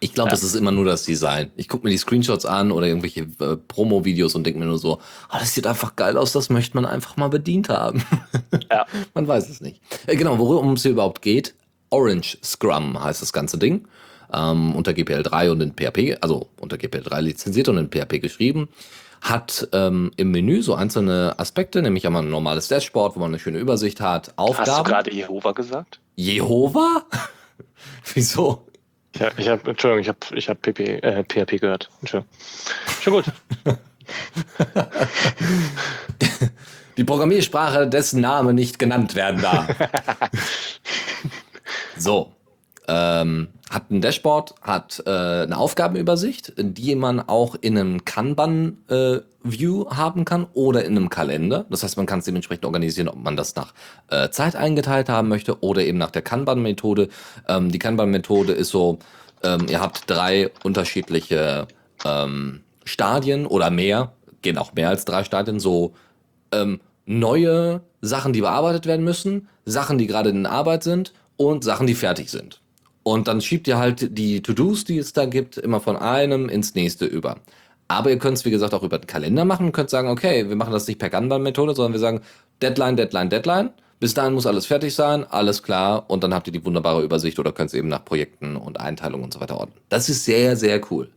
Ich glaube, Ja. es ist immer nur das Design. Ich gucke mir die Screenshots an oder irgendwelche äh, Promo-Videos und denke mir nur so, ah, das sieht einfach geil aus, das möchte man einfach mal bedient haben. <laughs> Ja. man weiß es nicht. Äh, genau, worum es hier überhaupt geht. Orange Scrum heißt das ganze Ding. Ähm, unter GPL 3 und in PHP, also unter GPL 3 lizenziert und in PHP geschrieben. Hat ähm, im Menü so einzelne Aspekte, nämlich einmal ein normales Dashboard, wo man eine schöne Übersicht hat. Aufgaben. Hast du gerade Jehova gesagt? Jehova? <laughs> Wieso? Ja, ich habe, Entschuldigung, ich habe ich hab PP, äh, PHP gehört. Entschuldigung. Schon gut. <laughs> Die Programmiersprache, dessen Name nicht genannt werden darf. <laughs> so. Ähm, hat ein Dashboard, hat äh, eine Aufgabenübersicht, die man auch in einem Kanban-View äh, haben kann oder in einem Kalender. Das heißt, man kann es dementsprechend organisieren, ob man das nach äh, Zeit eingeteilt haben möchte oder eben nach der Kanban-Methode. Ähm, die Kanban-Methode ist so, ähm, ihr habt drei unterschiedliche ähm, Stadien oder mehr, gehen auch mehr als drei Stadien, so ähm, neue Sachen, die bearbeitet werden müssen, Sachen, die gerade in Arbeit sind und Sachen, die fertig sind. Und dann schiebt ihr halt die To-Dos, die es da gibt, immer von einem ins nächste über. Aber ihr könnt es, wie gesagt, auch über den Kalender machen und könnt sagen, okay, wir machen das nicht per Kanban-Methode, sondern wir sagen Deadline, Deadline, Deadline. Bis dahin muss alles fertig sein, alles klar. Und dann habt ihr die wunderbare Übersicht oder könnt es eben nach Projekten und Einteilungen und so weiter ordnen. Das ist sehr, sehr cool.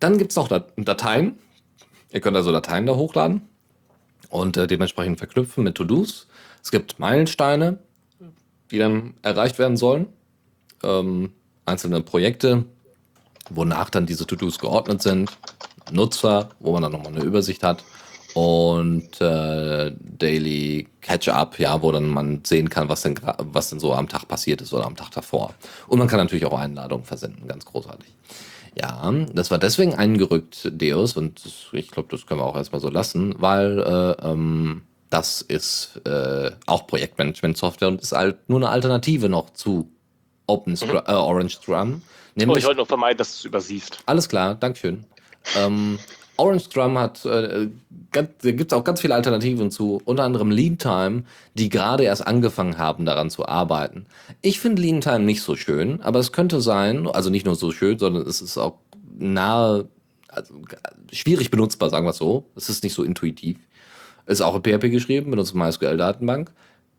Dann gibt es noch Dateien. Ihr könnt also Dateien da hochladen und äh, dementsprechend verknüpfen mit To-Dos. Es gibt Meilensteine, die dann erreicht werden sollen ähm, einzelne Projekte, wonach dann diese To-Dos geordnet sind, Nutzer, wo man dann nochmal eine Übersicht hat und äh, Daily Catch-up, ja, wo dann man sehen kann, was denn, was denn so am Tag passiert ist oder am Tag davor. Und man kann natürlich auch Einladungen versenden, ganz großartig. Ja, das war deswegen eingerückt, Deus, und ich glaube, das können wir auch erstmal so lassen, weil äh, ähm, das ist äh, auch Projektmanagement-Software und ist halt nur eine Alternative noch zu Open mhm. äh, Orange Scrum. Nämlich, oh, ich wollte noch vermeiden, dass du es übersiehst. Alles klar, Dankeschön. ähm, Orange Scrum hat, äh, ganz, da gibt es auch ganz viele Alternativen zu, unter anderem Lean Time, die gerade erst angefangen haben, daran zu arbeiten. Ich finde Lean Time nicht so schön, aber es könnte sein, also nicht nur so schön, sondern es ist auch nahe, also schwierig benutzbar, sagen wir es so. Es ist nicht so intuitiv. Ist auch in PHP geschrieben, benutzt MySQL-Datenbank.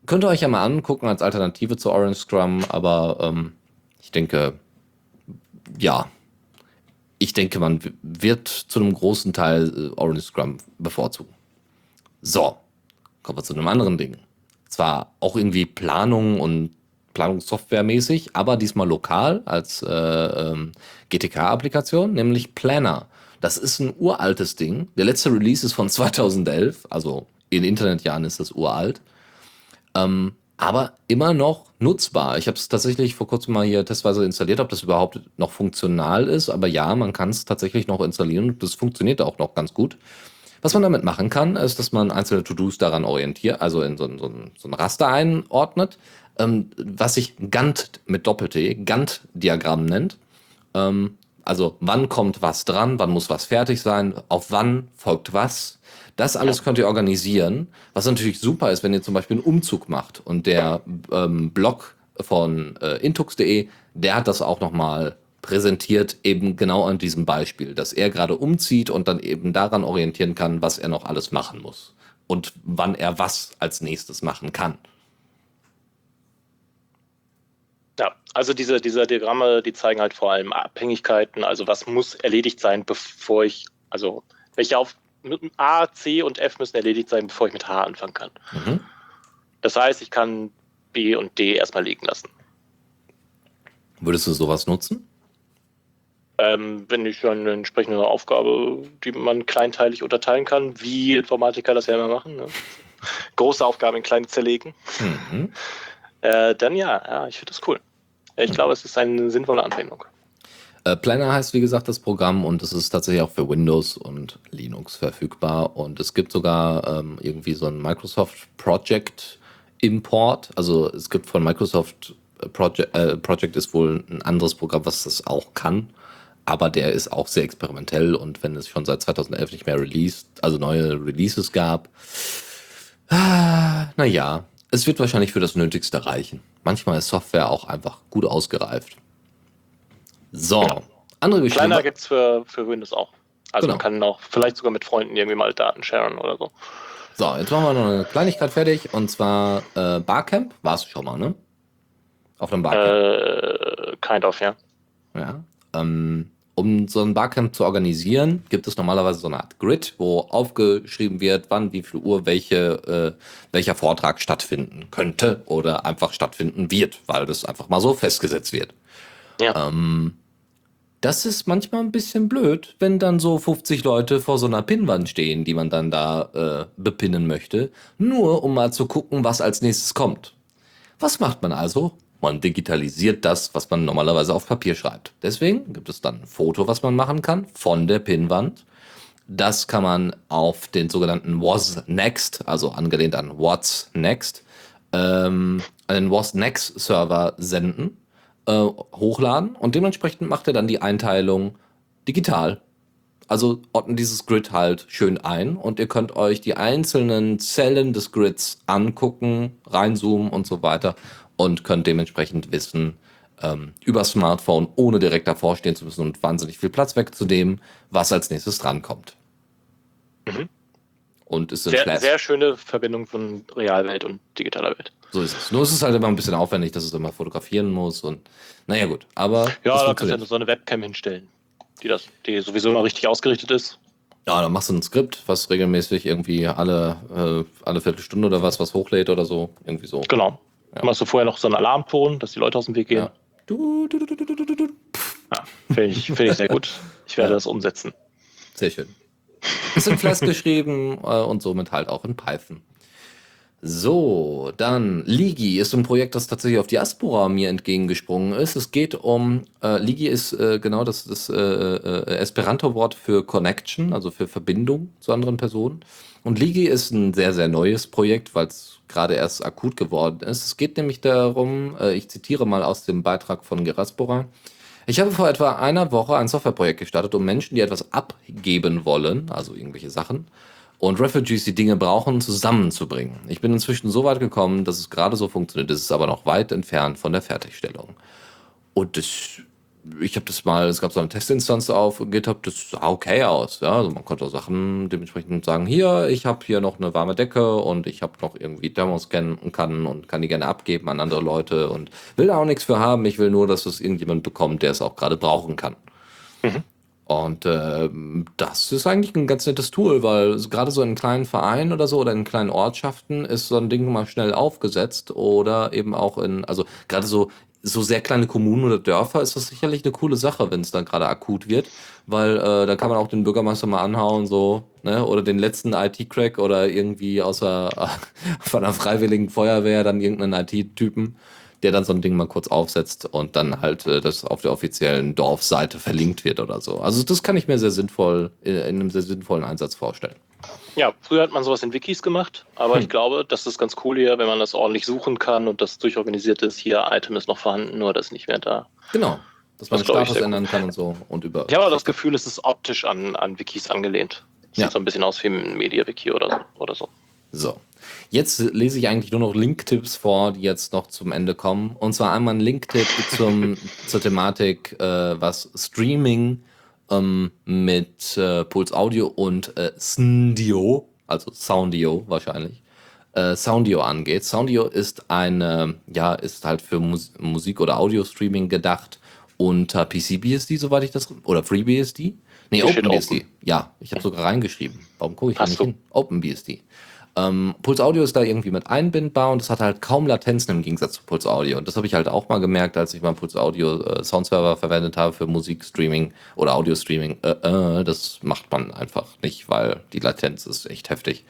Könnt ihr euch ja mal angucken als Alternative zu Orange Scrum, aber ähm, ich denke, ja, ich denke, man wird zu einem großen Teil äh, Orange Scrum bevorzugen. So, kommen wir zu einem anderen Ding. Zwar auch irgendwie Planung und Planungssoftware-mäßig, aber diesmal lokal als äh, ähm, GTK-Applikation, nämlich Planner. Das ist ein uraltes Ding. Der letzte Release ist von <laughs> 2011, also in Internetjahren ist das uralt. Ähm, aber immer noch nutzbar. Ich habe es tatsächlich vor kurzem mal hier testweise installiert, ob das überhaupt noch funktional ist. Aber ja, man kann es tatsächlich noch installieren und das funktioniert auch noch ganz gut. Was man damit machen kann, ist, dass man einzelne To-Dos daran orientiert, also in so so so ein Raster einordnet, ähm, was sich Gantt mit Doppel-T, Gantt-Diagramm nennt. Ähm, also wann kommt was dran, wann muss was fertig sein, auf wann folgt was. Das alles könnt ihr organisieren. Was natürlich super ist, wenn ihr zum Beispiel einen Umzug macht und der ähm, Blog von äh, intux.de, der hat das auch nochmal präsentiert, eben genau an diesem Beispiel, dass er gerade umzieht und dann eben daran orientieren kann, was er noch alles machen muss und wann er was als nächstes machen kann. Ja, also diese, diese Diagramme, die zeigen halt vor allem Abhängigkeiten, also was muss erledigt sein, bevor ich, also welche auf, A, C und F müssen erledigt sein, bevor ich mit H anfangen kann. Mhm. Das heißt, ich kann B und D erstmal liegen lassen. Würdest du sowas nutzen? Ähm, wenn ich eine entsprechende Aufgabe, die man kleinteilig unterteilen kann, wie Informatiker das ja immer machen, ne? <laughs> große Aufgaben in kleine zerlegen, mhm. äh, dann ja, ja ich finde das cool. Ich mhm. glaube, es ist eine sinnvolle Anwendung. Äh, Planner heißt, wie gesagt, das Programm und es ist tatsächlich auch für Windows und Linux verfügbar. Und es gibt sogar ähm, irgendwie so ein Microsoft Project Import. Also es gibt von Microsoft äh, Project, äh, Project ist wohl ein anderes Programm, was das auch kann. Aber der ist auch sehr experimentell und wenn es schon seit 2011 nicht mehr released, also neue Releases gab, ah, naja, es wird wahrscheinlich für das Nötigste reichen. Manchmal ist Software auch einfach gut ausgereift. So, genau. andere Geschichte. Kleiner gibt es für, für Windows auch. Also genau. man kann auch vielleicht sogar mit Freunden irgendwie mal Daten sharen oder so. So, jetzt machen wir noch eine Kleinigkeit fertig und zwar äh, Barcamp. War es schon mal, ne? Auf einem Barcamp. Äh, kind of, ja. Ja. Ähm, um so ein Barcamp zu organisieren, gibt es normalerweise so eine Art Grid, wo aufgeschrieben wird, wann, wie viel Uhr welche, äh, welcher Vortrag stattfinden könnte oder einfach stattfinden wird, weil das einfach mal so festgesetzt wird. Ja. Ähm, das ist manchmal ein bisschen blöd, wenn dann so 50 Leute vor so einer Pinnwand stehen, die man dann da äh, bepinnen möchte, nur um mal zu gucken, was als nächstes kommt. Was macht man also? Man digitalisiert das, was man normalerweise auf Papier schreibt. Deswegen gibt es dann ein Foto, was man machen kann von der Pinnwand. Das kann man auf den sogenannten Was Next, also angelehnt an What's Next, ähm, einen Was Next Server senden, äh, hochladen und dementsprechend macht er dann die Einteilung digital. Also ordnet dieses Grid halt schön ein und ihr könnt euch die einzelnen Zellen des Grids angucken, reinzoomen und so weiter und könnt dementsprechend wissen, ähm, über Smartphone, ohne direkt davor stehen zu müssen und wahnsinnig viel Platz wegzunehmen, was als nächstes drankommt. Mhm. Und ist Sehr, sehr schöne Verbindung von Realwelt und digitaler Welt. So ist es. Nur ist es halt immer ein bisschen aufwendig, dass es immer fotografieren muss und naja gut. Aber Ja, da kannst du ja so eine Webcam hinstellen, die das, die sowieso mal richtig ausgerichtet ist. Ja, dann machst du ein Skript, was regelmäßig irgendwie alle, äh, alle Viertelstunde oder was, was hochlädt oder so. Irgendwie so. Genau. Ja. Machst du vorher noch so einen Alarmton, dass die Leute aus dem Weg gehen. Ja. Du, du, du, du, du, du, du, du. Ja. Finde ich, find ich sehr gut. Ich werde Ja. das umsetzen. Sehr schön. Ist in Flash geschrieben äh, und somit halt auch in Python. So, dann Ligi ist ein Projekt, das tatsächlich auf Diaspora mir entgegengesprungen ist. Es geht um, äh, Ligi ist äh, genau das, das äh, äh, Esperanto-Wort für Connection, also für Verbindung zu anderen Personen. Und Ligi ist ein sehr, sehr neues Projekt, weil es gerade erst akut geworden ist. Es geht nämlich darum, äh, ich zitiere mal aus dem Beitrag von Geraspora, ich habe vor etwa einer Woche ein Softwareprojekt gestartet, um Menschen, die etwas abgeben wollen, also irgendwelche Sachen, und Refugees, die Dinge brauchen, zusammenzubringen. Ich bin inzwischen so weit gekommen, dass es gerade so funktioniert. Es ist aber noch weit entfernt von der Fertigstellung. Und das, ich habe das mal, es gab so eine Testinstanz auf GitHub, das sah okay aus. Ja? Also man konnte auch Sachen dementsprechend sagen, hier, ich habe hier noch eine warme Decke und ich habe noch irgendwie Thermoscan und kann und kann die gerne abgeben an andere Leute und will da auch nichts für haben. Ich will nur, dass es irgendjemand bekommt, der es auch gerade brauchen kann. Und ähm, das ist eigentlich ein ganz nettes Tool, weil gerade so in kleinen Vereinen oder so oder in kleinen Ortschaften ist so ein Ding mal schnell aufgesetzt oder eben auch in, also gerade so so sehr kleine Kommunen oder Dörfer ist das sicherlich eine coole Sache, wenn es dann gerade akut wird, weil äh, da kann man auch den Bürgermeister mal anhauen so, ne, oder den letzten IT-Crack oder irgendwie außer <laughs> von einer freiwilligen Feuerwehr dann irgendeinen IT-Typen der dann so ein Ding mal kurz aufsetzt und dann halt äh, das auf der offiziellen Dorfseite verlinkt wird oder so. Also das kann ich mir sehr sinnvoll, äh, in einem sehr sinnvollen Einsatz vorstellen. Ja, früher hat man sowas in Wikis gemacht, aber Hm. ich glaube, das ist ganz cool hier, wenn man das ordentlich suchen kann und das durchorganisiert ist. Hier, Item ist noch vorhanden, nur das ist nicht mehr da. Genau. Dass man Das Status ändern kann und so und über. Ich habe aber das Gefühl, es ist optisch an, an Wikis angelehnt. Sieht Ja. so ein bisschen aus wie ein Media-Wiki oder so. Oder so. So. Jetzt lese ich eigentlich nur noch Link-Tipps vor, die jetzt noch zum Ende kommen. Und zwar einmal ein Link-Tipp zum, <laughs> zur Thematik, äh, was Streaming ähm, mit äh, Puls Audio und äh, Sndio, also Soundio wahrscheinlich, äh, Soundio angeht. Soundio ist eine, ja, ist halt für Mus Musik- oder Audio-Streaming gedacht unter PCBSD, soweit ich das, oder FreeBSD? Nee, OpenBSD. Ja, ich habe sogar reingeschrieben. Warum gucke ich da nicht hin? OpenBSD. Ähm, Puls Audio ist da irgendwie mit einbindbar und es hat halt kaum Latenzen im Gegensatz zu Puls Audio. Und das habe ich halt auch mal gemerkt, als ich mal Puls Audio äh, Soundserver verwendet habe für Musikstreaming oder Audio-Streaming. Äh, äh, das macht man einfach nicht, weil die Latenz ist echt heftig.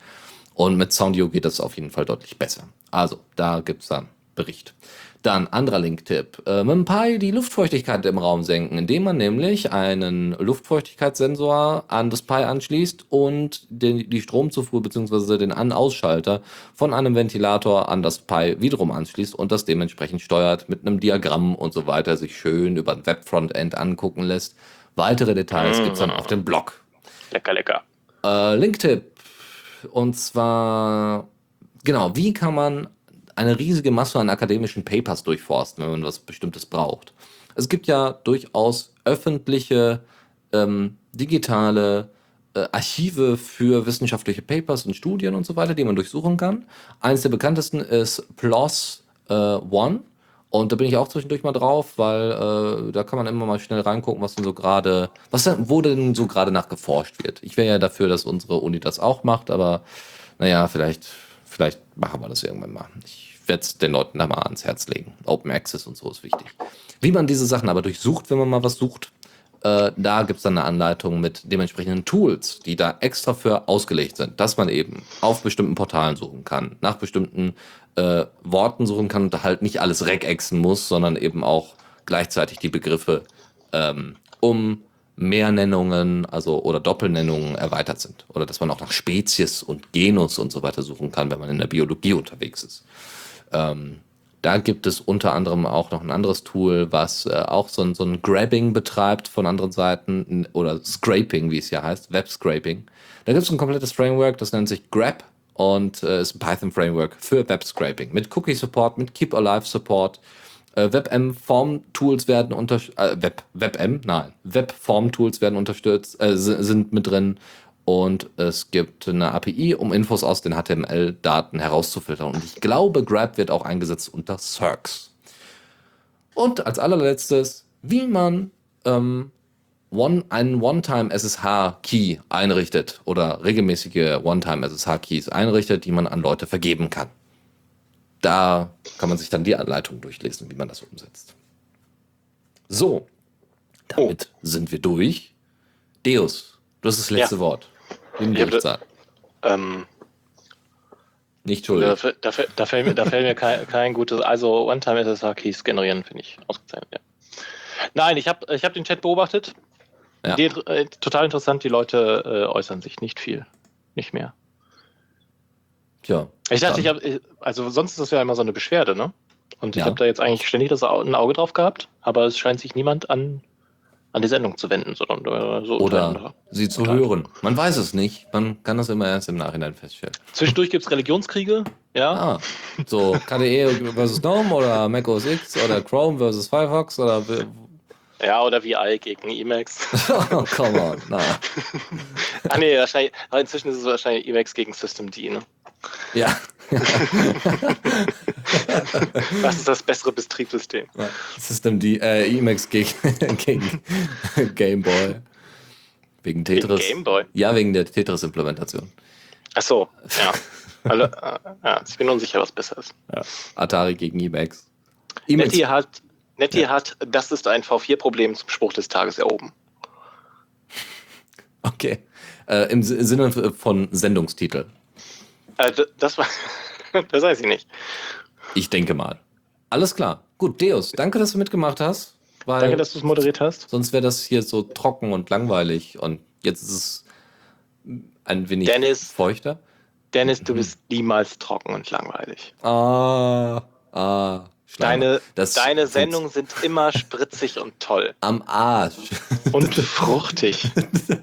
Und mit Soundio geht das auf jeden Fall deutlich besser. Also, da gibt's dann Bericht. Dann anderer Link-Tipp. Äh, mit dem Pi die Luftfeuchtigkeit im Raum senken, indem man nämlich einen Luftfeuchtigkeitssensor an das Pi anschließt und den, die Stromzufuhr bzw. den An-Ausschalter von einem Ventilator an das Pi wiederum anschließt und das dementsprechend steuert mit einem Diagramm und so weiter, sich schön über ein Web-Frontend angucken lässt. Weitere Details gibt's dann auf dem Blog. Lecker, lecker. Äh, Link-Tipp. Und zwar, genau, wie kann man eine riesige Masse an akademischen Papers durchforsten, wenn man was Bestimmtes braucht? Es gibt ja durchaus öffentliche, ähm, digitale äh, Archive für wissenschaftliche Papers und Studien und so weiter, die man durchsuchen kann. Eines der bekanntesten ist PLOS äh, One. Und da bin ich auch zwischendurch mal drauf, weil äh, da kann man immer mal schnell reingucken, was denn so gerade, was denn, wo denn so gerade nach geforscht wird. Ich wäre ja dafür, dass unsere Uni das auch macht, aber naja, vielleicht, vielleicht machen wir das irgendwann mal. Ich werde es den Leuten da mal ans Herz legen. Open Access und so ist wichtig. Wie man diese Sachen aber durchsucht, wenn man mal was sucht, äh, da gibt es dann eine Anleitung mit dementsprechenden Tools, die da extra für ausgelegt sind, dass man eben auf bestimmten Portalen suchen kann, nach bestimmten äh, Worten suchen kann und halt nicht alles regexen muss, sondern eben auch gleichzeitig die Begriffe ähm, um Mehrnennungen, also oder Doppelnennungen erweitert sind. Oder dass man auch nach Spezies und Genus und so weiter suchen kann, wenn man in der Biologie unterwegs ist. Ähm, da gibt es unter anderem auch noch ein anderes Tool, was äh, auch so ein, so ein Grabbing betreibt von anderen Seiten oder Scraping, wie es ja heißt, Web Scraping. Da gibt es ein komplettes Framework, das nennt sich Grab und äh, ist ein Python-Framework für Web-Scraping mit Cookie-Support, mit Keep-Alive-Support. Äh, WebM-Form-Tools werden äh, Web, WebM, nein, Web-Form-Tools werden unterstützt, äh, sind mit drin und es gibt eine API, um Infos aus den HTML-Daten herauszufiltern. Und ich glaube, Grab wird auch eingesetzt unter Circs. Und als allerletztes, wie man ähm, one, einen One-Time-SSH-Key einrichtet oder regelmäßige One-Time-SSH-Keys einrichtet, die man an Leute vergeben kann. Da kann man sich dann die Anleitung durchlesen, wie man das umsetzt. So, damit oh. sind wir durch. Deus, du hast das letzte ja. Wort. Im Gerichtssaal. Ähm, nicht schuld. Da, da, da, fällt mir, da fällt mir kein, kein gutes. Also, One-Time-SSH-Keys generieren finde ich ausgezeichnet. Ja. Nein, ich habe ich hab den Chat beobachtet. Ja. Die, äh, total interessant, die Leute äh, äußern sich nicht viel. Nicht mehr. Tja. Ich dachte, ich habe, also sonst ist das ja immer so eine Beschwerde, ne? Und ich ja. habe da jetzt eigentlich ständig das ein Auge drauf gehabt, aber es scheint sich niemand an, an die Sendung zu wenden, sondern so. Oder sie zu hören. Man weiß es nicht. Man kann das immer erst im Nachhinein feststellen. Zwischendurch gibt es Religionskriege, ja. Ah, so KDE versus GNOME oder Mac OS X oder Chrome versus Firefox oder ja, oder VI gegen Emacs. <laughs> oh, come on, na. ah, nee, wahrscheinlich, aber inzwischen ist es wahrscheinlich Emacs gegen Systemd, ne? Ja. Was ist das bessere Betriebssystem? Systemd, äh, Emacs gegen, <laughs> gegen Game Boy. Wegen Tetris. Wegen Game Boy? Ja, wegen der Tetris-Implementation. Ach so, ja. Also, äh, ja. Ich bin unsicher, was besser ist. Ja. Atari gegen Emacs. Emacs. Netty hat Netty ja. hat, das ist ein V4-Problem zum Spruch des Tages erhoben. Okay. Äh, Im Sinne von Sendungstitel. Äh, das war, <laughs> das weiß ich nicht. Ich denke mal. Alles klar. Gut, Deus, danke, dass du mitgemacht hast. danke, dass du es moderiert hast. Sonst wäre das hier so trocken und langweilig und jetzt ist es ein wenig Dennis, feuchter. Dennis, du bist niemals trocken und langweilig. Ah, ah. Deine, deine Sendungen sind immer spritzig und toll. Am Arsch. Und fruchtig.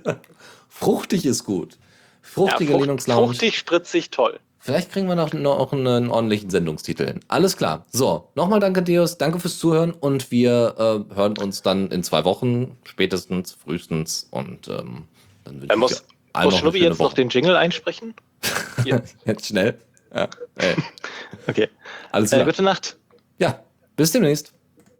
<laughs> fruchtig ist gut. Fruchtige ja, frucht, Linux Lounge. Fruchtig, spritzig, toll. Vielleicht kriegen wir noch, noch einen ordentlichen Sendungstitel hin. Alles klar. So, nochmal danke, Deus. Danke fürs Zuhören und wir äh, hören uns dann in zwei Wochen, spätestens, frühestens. Und ähm, dann wünsche muss, ich muss Schnubbi jetzt Woche. noch den Jingle einsprechen? <laughs> jetzt schnell. Ja. <laughs> Okay. Alles äh, klar. Äh, gute Nacht. Ja, bis demnächst.